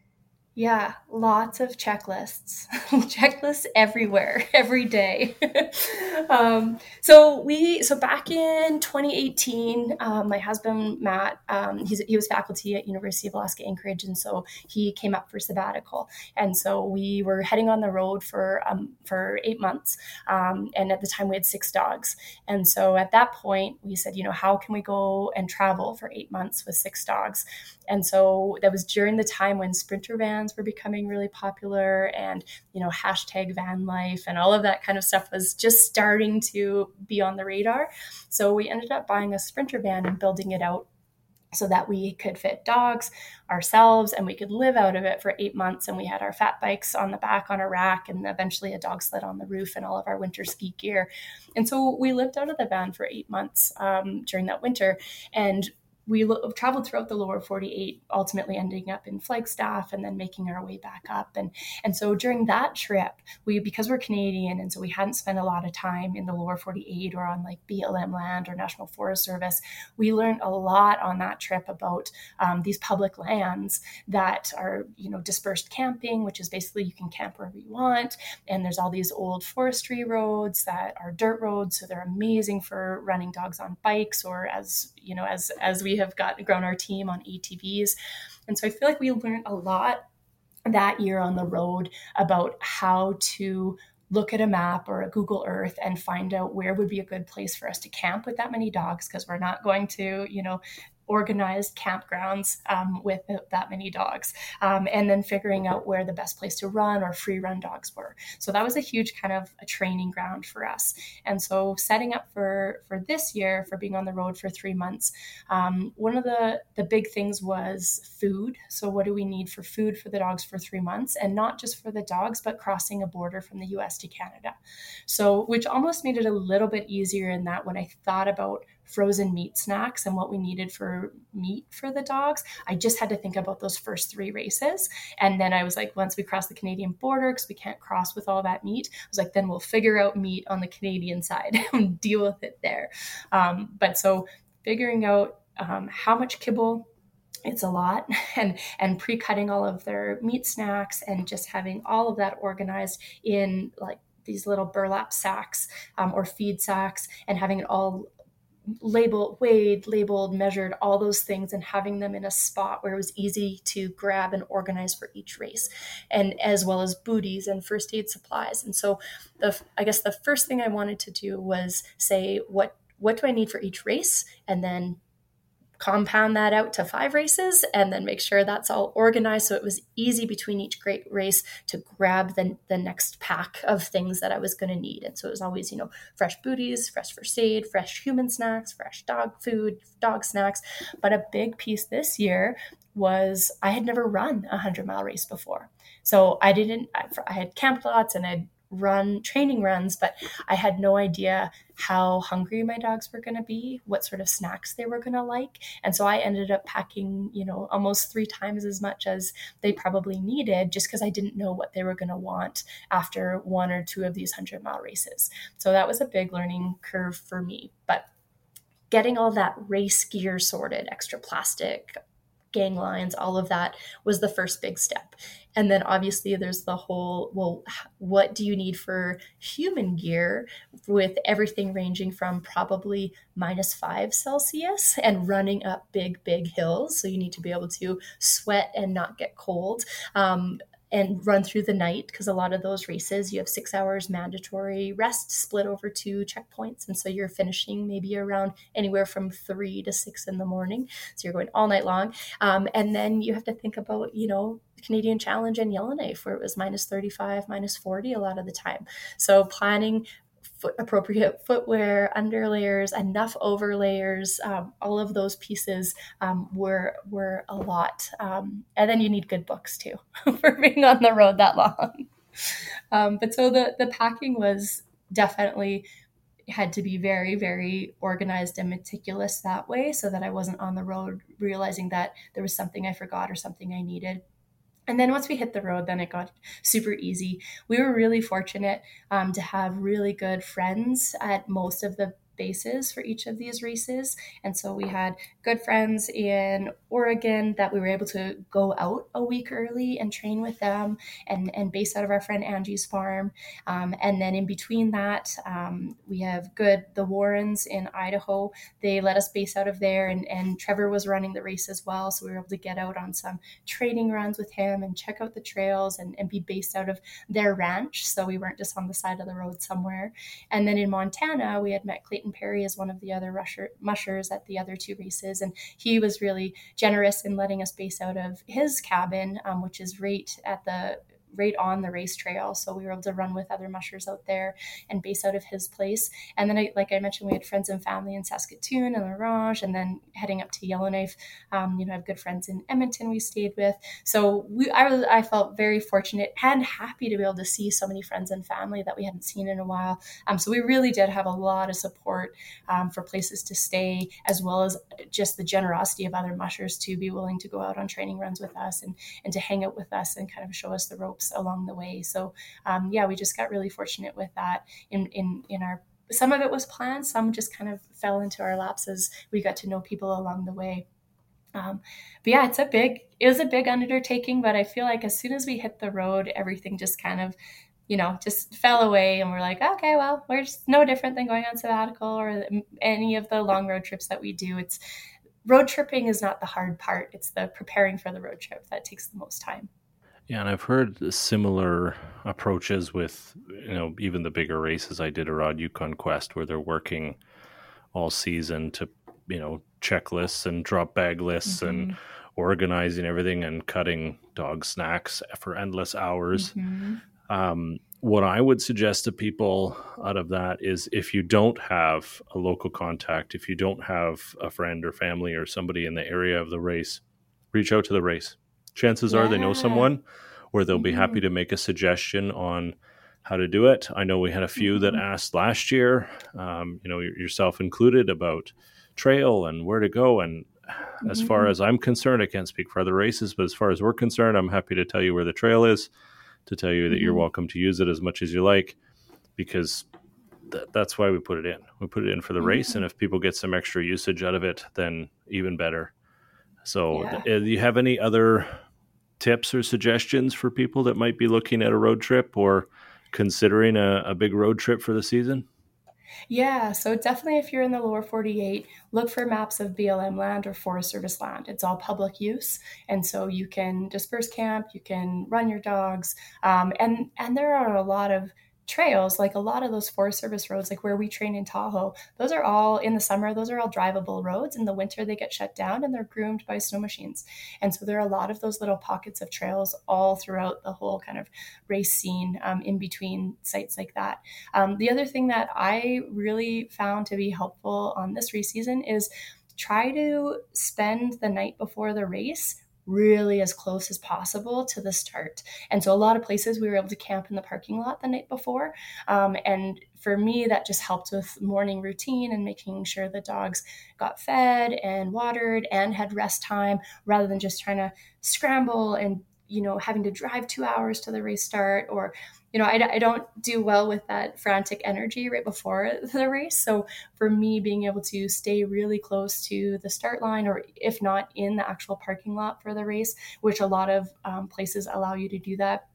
yeah, lots of checklists, checklists everywhere, every day. um, so we, so back in 2018, um, my husband Matt, um, he was faculty at University of Alaska Anchorage, and so he came up for sabbatical, and so we were heading on the road for um, for eight months, um, and at the time we had six dogs, and so at that point we said, you know, how can we go and travel for eight months with six dogs? And so that was during the time when sprinter vans were becoming really popular and, you know, hashtag van life and all of that kind of stuff was just starting to be on the radar. So we ended up buying a sprinter van and building it out so that we could fit dogs ourselves and we could live out of it for eight months. And we had our fat bikes on the back on a rack and eventually a dog sled on the roof and all of our winter ski gear. And so we lived out of the van for eight months um, during that winter. And we lo- traveled throughout the lower 48 ultimately ending up in flagstaff and then making our way back up. And and so during that trip we because we're canadian and so we hadn't spent a lot of time in the lower 48 or on like blm land or national forest service we learned a lot on that trip about um, these public lands that are you know dispersed camping which is basically you can camp wherever you want. And there's all these old forestry roads that are dirt roads so they're amazing for running dogs on bikes or as you know as as we have got grown our team on ATVs. And so I feel like we learned a lot that year on the road about how to look at a map or a Google Earth and find out where would be a good place for us to camp with that many dogs because we're not going to, you know, organized campgrounds um, with that many dogs, um, and then figuring out where the best place to run or free run dogs were. So that was a huge kind of a training ground for us. And so setting up for for this year for being on the road for three months, um, one of the the big things was food. So what do we need for food for the dogs for three months, and not just for the dogs, but crossing a border from the U.S. to Canada. So which almost made it a little bit easier in that when I thought about frozen meat snacks and what we needed for meat for the dogs. I just had to think about those first three races. And then I was like, once we cross the Canadian border, because we can't cross with all that meat, I was like, then we'll figure out meat on the Canadian side and deal with it there. Um, but so figuring out um, how much kibble it's a lot and and pre-cutting all of their meat snacks and just having all of that organized in like these little burlap sacks um, or feed sacks and having it all labeled, weighed, labeled, measured, all those things, and having them in a spot where it was easy to grab and organize for each race, and as well as booties and first aid supplies. And so, the I guess the first thing I wanted to do was say what what do I need for each race, and then compound that out to five races and then make sure that's all organized so it was easy between each great race to grab the, the next pack of things that I was going to need. And so it was always, you know, fresh booties, fresh first aid, fresh human snacks, fresh dog food, dog snacks. But a big piece this year was I had never run a 100 mile race before. So I didn't, I had camped lots and I'd run training runs, but I had no idea how hungry my dogs were going to be, what sort of snacks they were going to like. And so I ended up packing, you know, almost three times as much as they probably needed just because I didn't know what they were going to want after one or two of these 100 mile races. So that was a big learning curve for me. But getting all that race gear sorted, extra plastic, gang lines, all of that was the first big step. And then obviously there's the whole well, what do you need for human gear with everything ranging from probably minus five Celsius and running up big, big hills. So you need to be able to sweat and not get cold. Um, and run through the night because a lot of those races you have six hours mandatory rest split over two checkpoints and so you're finishing maybe around anywhere from three to six in the morning so you're going all night long um, and then you have to think about you know Canadian Challenge and Yellowknife, where it was minus 35, minus 40 a lot of the time. So planning foot appropriate footwear, underlayers, enough overlayers, um, all of those pieces um, were were a lot. Um, and then you need good books too for being on the road that long. Um, but so the the packing was definitely had to be very very organized and meticulous that way so that I wasn't on the road realizing that there was something I forgot or something I needed. And then once we hit the road, then it got super easy. We were really fortunate um, to have really good friends at most of the bases for each of these races. And so we had good friends in Oregon that we were able to go out a week early and train with them and, and base out of our friend Angie's farm. Um, and then in between that, um, we have good, the Warrens in Idaho. They let us base out of there and, and Trevor was running the race as well. So we were able to get out on some training runs with him and check out the trails and, and be based out of their ranch. So we weren't just on the side of the road somewhere. And then in Montana, we had met Clayton Clayton Perry is one of the other rusher, mushers at the other two races, and he was really generous in letting us base out of his cabin, um, which is right at the right on the race trail. So we were able to run with other mushers out there and base out of his place. And then, I, like I mentioned, we had friends and family in Saskatoon and La Ronge, and then heading up to Yellowknife. Um, you know, I have good friends in Edmonton we stayed with. So we, I was, I felt very fortunate and happy to be able to see so many friends and family that we hadn't seen in a while. Um, so we really did have a lot of support um, for places to stay, as well as just the generosity of other mushers to be willing to go out on training runs with us and and to hang out with us and kind of show us the ropes along the way. So um, yeah, we just got really fortunate with that in in in our some of it was planned, some just kind of fell into our laps as we got to know people along the way. Um, but yeah, it's a big, it was a big undertaking, but I feel like as soon as we hit the road, everything just kind of, you know, just fell away. And we're like, okay, well, we're just no different than going on sabbatical or any of the long road trips that we do. It's road tripping is not the hard part. It's the preparing for the road trip that takes the most time. Yeah, and I've heard similar approaches with you know even the bigger races I did around Yukon Quest, where they're working all season to you know checklists and drop bag lists mm-hmm. and organizing everything and cutting dog snacks for endless hours. Mm-hmm. Um, what I would suggest to people out of that is if you don't have a local contact, if you don't have a friend or family or somebody in the area of the race, reach out to the race. Chances yeah. are they know someone or they'll mm-hmm. be happy mm-hmm. to make a suggestion on how to do it. I know we had a few mm-hmm. that asked last year, um, you know, yourself included, about trail and where to go. And mm-hmm. as far mm-hmm. as I'm concerned, I can't speak for other races, but as far as we're concerned, I'm happy to tell you where the trail is, to tell you that you're mm-hmm. welcome to use it as much as you like, because th- that's why we put it in. We put it in for the race, mm-hmm. and if people get some extra usage out of it, then even better. So, yeah. th- uh, do you have any other tips or suggestions for people that might be looking at a road trip or considering a, a big road trip for the season? Yeah, so definitely if you're in the lower 48, look for maps of BLM land or Forest Service land. It's all public use, and so you can disperse camp, you can run your dogs, um, and and there are a lot of trails, like a lot of those Forest Service roads, like where we train in Tahoe, those are all in the summer, those are all drivable roads. In the winter, they get shut down and they're groomed by snow machines. And so there are a lot of those little pockets of trails all throughout the whole kind of race scene um, in between sites like that. Um, the other thing that I really found to be helpful on this race season is try to spend the night before the race really as close as possible to the start. And so a lot of places we were able to camp in the parking lot the night before. Um, and for me, that just helped with morning routine and making sure the dogs got fed and watered and had rest time rather than just trying to scramble and you know having to drive two hours to the race start or you know, I, I don't do well with that frantic energy right before the race. So for me, being able to stay really close to the start line, or if not in the actual parking lot for the race, which a lot of um, places allow you to do that,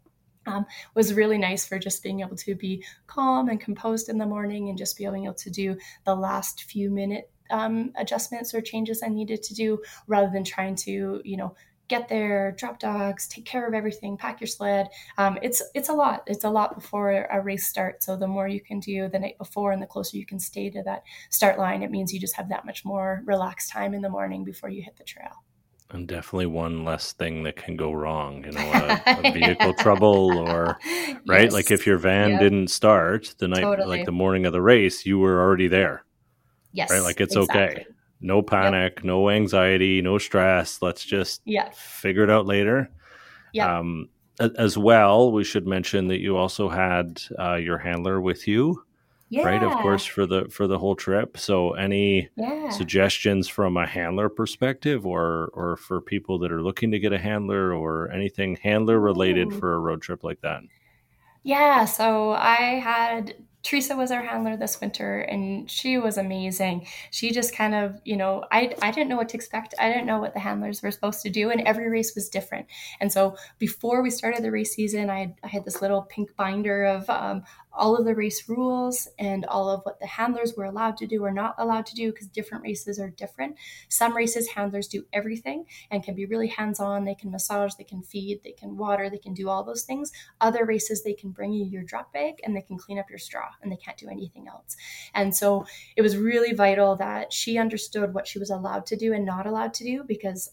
um, was really nice for just being able to be calm and composed in the morning and just being able to do the last few minute um, adjustments or changes I needed to do rather than trying to, you know, get there, drop dogs, take care of everything, pack your sled. Um, it's it's a lot. It's a lot before a race starts. So the more you can do the night before, and the closer you can stay to that start line, it means you just have that much more relaxed time in the morning before you hit the trail. And definitely one less thing that can go wrong, you know, a, a vehicle trouble or right. Yes. Like if your van yep. didn't start the night, totally. like the morning of the race, you were already there. Yes, right. Like it's exactly. okay no panic, yep. no anxiety, no stress. Let's just yeah. figure it out later. Yeah. Um, as well, we should mention that you also had uh, your handler with you, yeah. right? Of course, for the for the whole trip. So, any yeah. suggestions from a handler perspective, or or for people that are looking to get a handler, or anything handler related Ooh. for a road trip like that? Yeah. So I had Teresa was our handler this winter and she was amazing. She just kind of, you know, I, I didn't know what to expect. I didn't know what the handlers were supposed to do, and every race was different. And so before we started the race season, I had, I had this little pink binder of um, all of the race rules and all of what the handlers were allowed to do or not allowed to do because different races are different. Some races, handlers do everything and can be really hands on. They can massage, they can feed, they can water, they can do all those things. Other races, they can bring you your drop bag and they can clean up your straw and they can't do anything else. And so it was really vital that she understood what she was allowed to do and not allowed to do because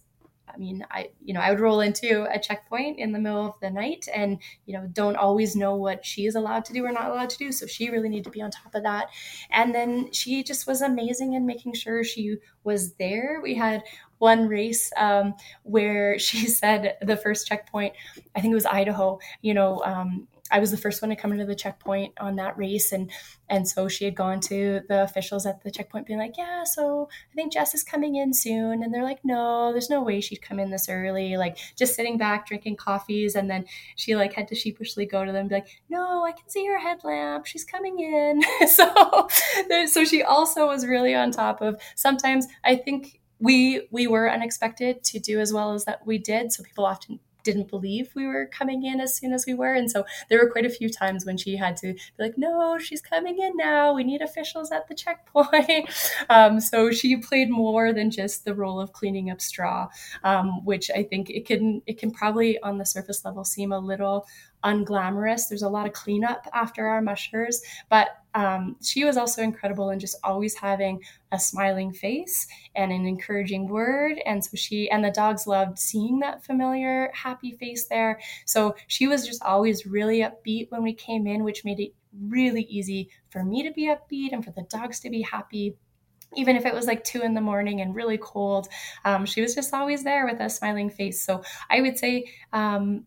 I mean, I you know I would roll into a checkpoint in the middle of the night, and you know don't always know what she is allowed to do or not allowed to do. So she really needed to be on top of that. And then she just was amazing in making sure she was there. We had one race um, where she said the first checkpoint, I think it was Idaho. You know, um, I was the first one to come into the checkpoint on that race, and and so she had gone to the officials at the checkpoint, being like, "Yeah, so I think Jess is coming in soon," and they're like, "No, there's no way she'd come in this early." Like just sitting back drinking coffees, and then she like had to sheepishly go to them, be like, "No, I can see her headlamp. She's coming in." so so she also was really on top of. Sometimes I think we we were unexpected to do as well as that we did, so people often didn't believe we were coming in as soon as we were. And so there were quite a few times when she had to be like, no, she's coming in now. We need officials at the checkpoint. um, so she played more than just the role of cleaning up straw, um, which I think it can, it can probably on the surface level seem a little unglamorous. There's a lot of cleanup after our mushers, but um, she was also incredible in just always having a smiling face and an encouraging word. And so she and the dogs loved seeing that familiar, happy face there. So she was just always really upbeat when we came in, which made it really easy for me to be upbeat and for the dogs to be happy even if it was like two in the morning and really cold, um, she was just always there with a smiling face. So I would say um,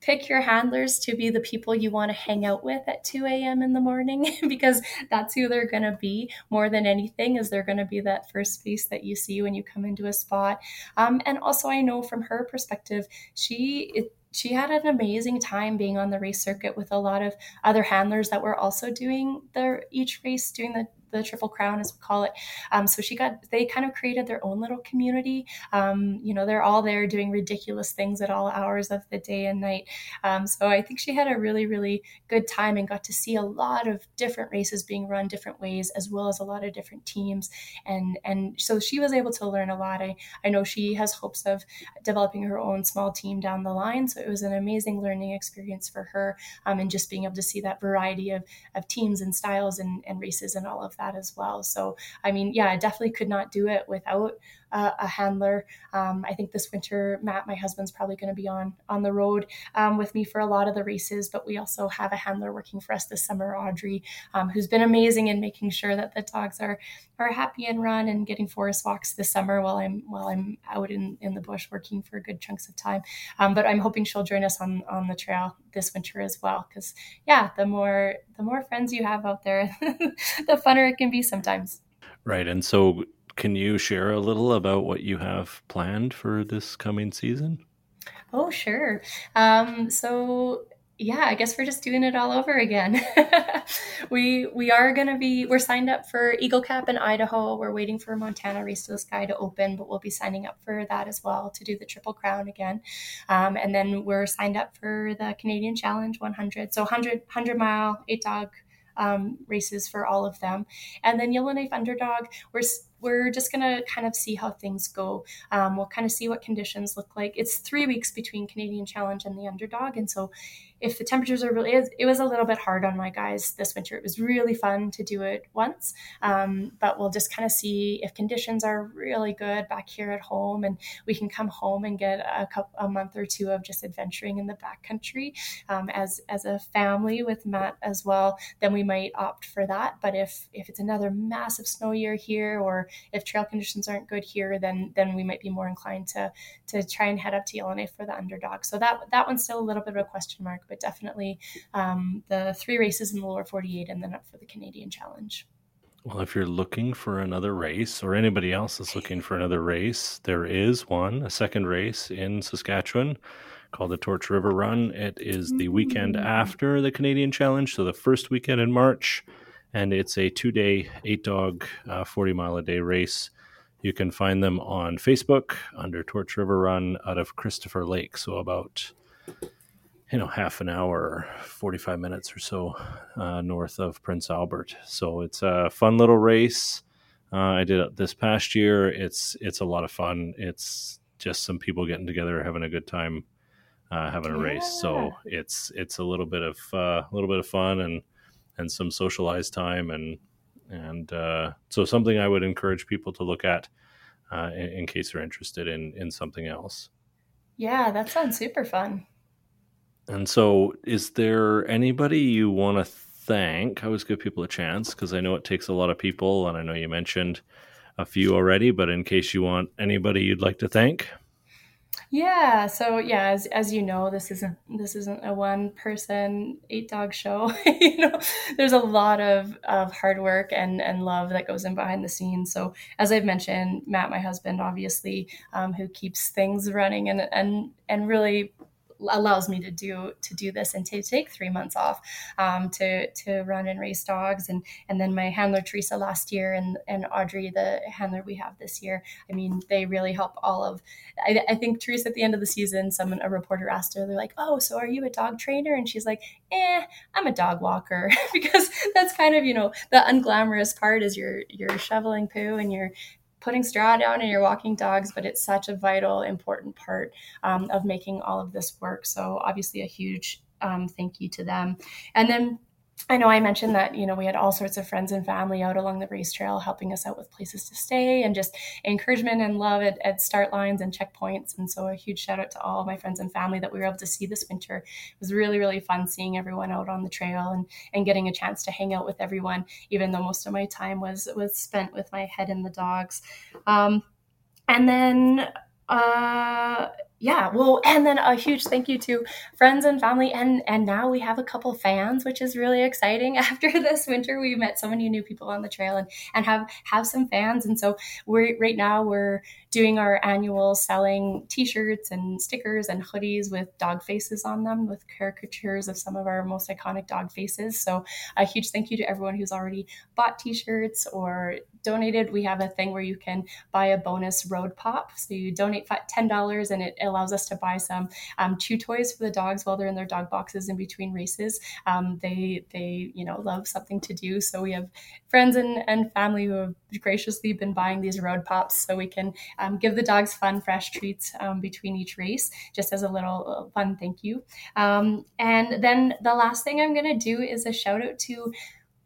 pick your handlers to be the people you want to hang out with at 2 a.m. in the morning because that's who they're going to be more than anything is they're going to be that first face that you see when you come into a spot. Um, and also I know from her perspective, she, it, she had an amazing time being on the race circuit with a lot of other handlers that were also doing their each race doing the the Triple Crown, as we call it. Um, so she got, they kind of created their own little community. Um, you know, they're all there doing ridiculous things at all hours of the day and night. Um, so I think she had a really, really good time and got to see a lot of different races being run different ways, as well as a lot of different teams. And and so she was able to learn a lot. I, I know she has hopes of developing her own small team down the line. So it was an amazing learning experience for her um, and just being able to see that variety of, of teams and styles and, and races and all of that that as well. So, I mean, yeah, I definitely could not do it without uh, a handler. Um, I think this winter, Matt, my husband's probably going to be on on the road um, with me for a lot of the races, but we also have a handler working for us this summer, Audrey, um, who's been amazing in making sure that the dogs are are happy and run and getting forest walks this summer while I'm while I'm out in, in the bush working for good chunks of time. Um, but I'm hoping she'll join us on on the trail this winter as well, because yeah, the more the more friends you have out there, the funner it can be sometimes. Right, and so can you share a little about what you have planned for this coming season? Oh, sure. Um, so yeah, I guess we're just doing it all over again. we we are gonna be we're signed up for Eagle Cap in Idaho. We're waiting for Montana Race to the Sky to open, but we'll be signing up for that as well to do the Triple Crown again. Um, and then we're signed up for the Canadian Challenge 100, so 100 100 mile eight dog um, races for all of them. And then Yellowknife Underdog, we're we're just going to kind of see how things go. Um, we'll kind of see what conditions look like. It's three weeks between Canadian Challenge and the underdog. And so if the temperatures are really, it was a little bit hard on my guys this winter. It was really fun to do it once, um, but we'll just kind of see if conditions are really good back here at home and we can come home and get a couple, a month or two of just adventuring in the backcountry um, as, as a family with Matt as well, then we might opt for that. But if, if it's another massive snow year here or if trail conditions aren't good here, then then we might be more inclined to to try and head up to Yellowknife for the underdog. So that that one's still a little bit of a question mark, but definitely um, the three races in the lower 48 and then up for the Canadian Challenge. Well, if you're looking for another race, or anybody else is looking for another race, there is one, a second race in Saskatchewan called the Torch River Run. It is the weekend mm. after the Canadian Challenge, so the first weekend in March and it's a two day, eight dog, uh, 40 mile a day race. You can find them on Facebook under Torch River Run out of Christopher Lake. So about, you know, half an hour, 45 minutes or so uh, north of Prince Albert. So it's a fun little race. Uh, I did it this past year. It's it's a lot of fun. It's just some people getting together, having a good time, uh, having a yeah. race. So it's it's a little bit of uh, a little bit of fun and and some socialized time and and uh, so something I would encourage people to look at uh, in, in, case they're interested in in something else. Yeah, that sounds super fun. And so, is there anybody you want to thank? I always give people a chance because I know it takes a lot of people, and I know you mentioned a few already. But in case you want anybody you'd like to thank. Yeah, so yeah, as as you know, this isn't this isn't a one person eight dog show. you know, there's a lot of of hard work and and love that goes in behind the scenes. So as I've mentioned, Matt, my husband, obviously, um, who keeps things running and and and really allows me to do to do this and to take three months off um, to to run and race dogs. And and then my handler Teresa last year and and Audrey the handler we have this year I mean they really help all of I, I think Teresa at the end of the season someone a reporter asked her they're like oh so are you a dog trainer? And she's like eh I'm a dog walker. Because that's kind of you know the unglamorous part is you're you're shoveling poo and you're putting straw down and you're walking dogs, but it's such a vital, important part um, of making all of this work. So obviously, a huge um, thank you to them. And then I know I mentioned that, you know, we had all sorts of friends and family out along the race trail helping us out with places to stay and just encouragement and love at, at start lines and checkpoints. And so a huge shout out to all my friends and family that we were able to see this winter. It was really, really fun seeing everyone out on the trail and, and getting a chance to hang out with everyone, even though most of my time was was spent with my head in the dogs. Um, and then uh yeah well and then a huge thank you to friends and family and and now we have a couple fans which is really exciting. After this winter we met so many new people on the trail and and have have some fans and so we're right now we're doing our annual selling t-shirts and stickers and hoodies with dog faces on them with caricatures of some of our most iconic dog faces. So a huge thank you to everyone who's already bought t-shirts or donated. We have a thing where you can buy a bonus road pop so you donate $10 and it allows us to buy some um, chew toys for the dogs while they're in their dog boxes in between races. Um, they they you know love something to do, so we have friends and, and family who have graciously been buying these road pops so we can um, give the dogs fun, fresh treats um, between each race, just as a little uh, fun thank you. Um, and then the last thing I'm going to do is a shout out to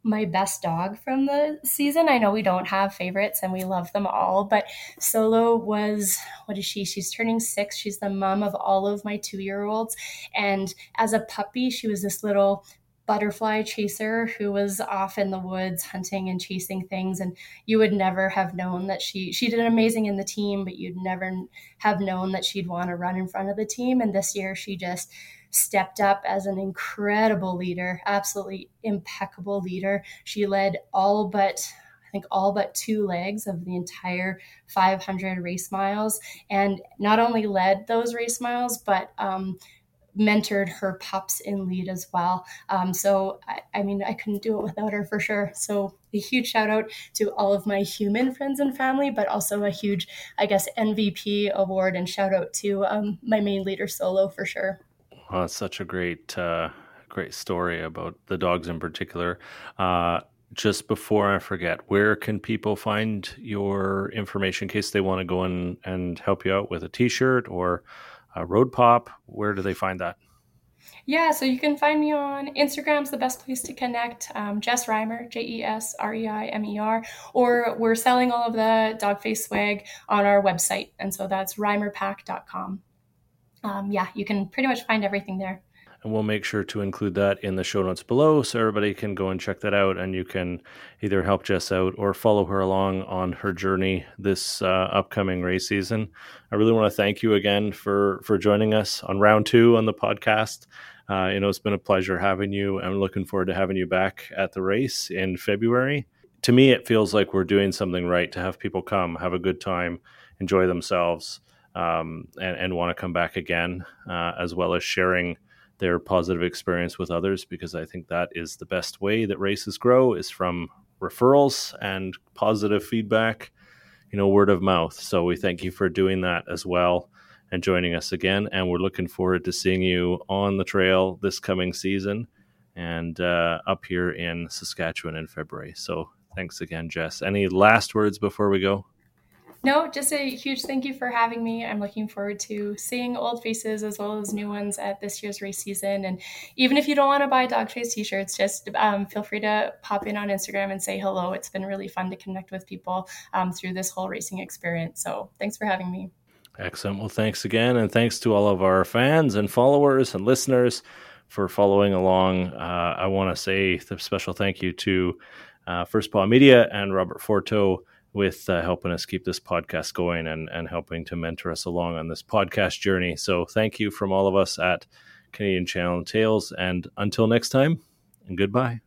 my best dog from the season. I know we don't have favorites and we love them all, but Solo was, what is she? She's turning six. She's the mom of all of my two year olds. And as a puppy, she was this little butterfly chaser who was off in the woods hunting and chasing things and you would never have known that she she did amazing in the team but you'd never have known that she'd want to run in front of the team and this year she just stepped up as an incredible leader, absolutely impeccable leader. She led all but I think all but two legs of the entire 500 race miles, and not only led those race miles, but um, mentored her pups in lead as well. Um, so, I, I, mean, I couldn't do it without her for sure. So, a huge shout out to all of my human friends and family, but also a huge, I guess, MVP award and shout out to um, my main leader solo for sure. Well, it's such a great, uh, great story about the dogs in particular. Uh, just before I forget, where can people find your information in case they want to go in and help you out with a T-shirt or a road pop? Where do they find that? Yeah, so you can find me on Instagram's the best place to connect. Um, Jess Reimer, J E S R E I M E R, or we're selling all of the dog face swag on our website, and so that's reimerpack.com um, yeah, you can pretty much find everything there. And we'll make sure to include that in the show notes below so everybody can go and check that out. And you can either help Jess out or follow her along on her journey this uh, upcoming race season. I really want to thank you again for, for joining us on round two on the podcast. Uh, you know, it's been a pleasure having you. I'm looking forward to having you back at the race in February. To me, it feels like we're doing something right to have people come, have a good time, enjoy themselves um, and, and want to come back again, uh, as well as sharing their positive experience with others, because I think that is the best way that races grow is from referrals and positive feedback, you know, word of mouth. So we thank you for doing that as well and joining us again. And we're looking forward to seeing you on the trail this coming season and uh, up here in Saskatchewan in February. So thanks again, Jess. Any last words before we go? No, just a huge thank you for having me. I'm looking forward to seeing old faces as well as new ones at this year's race season. And even if you don't want to buy dog face t shirts, just um, feel free to pop in on Instagram and say hello. It's been really fun to connect with people um, through this whole racing experience. So thanks for having me. Excellent. Well, thanks again. And thanks to all of our fans and followers and listeners for following along. Uh, I want to say a special thank you to uh, First Paw Media and Robert Forto with uh, helping us keep this podcast going and, and helping to mentor us along on this podcast journey. So thank you from all of us at Canadian Challenge Tales. And until next time, and goodbye.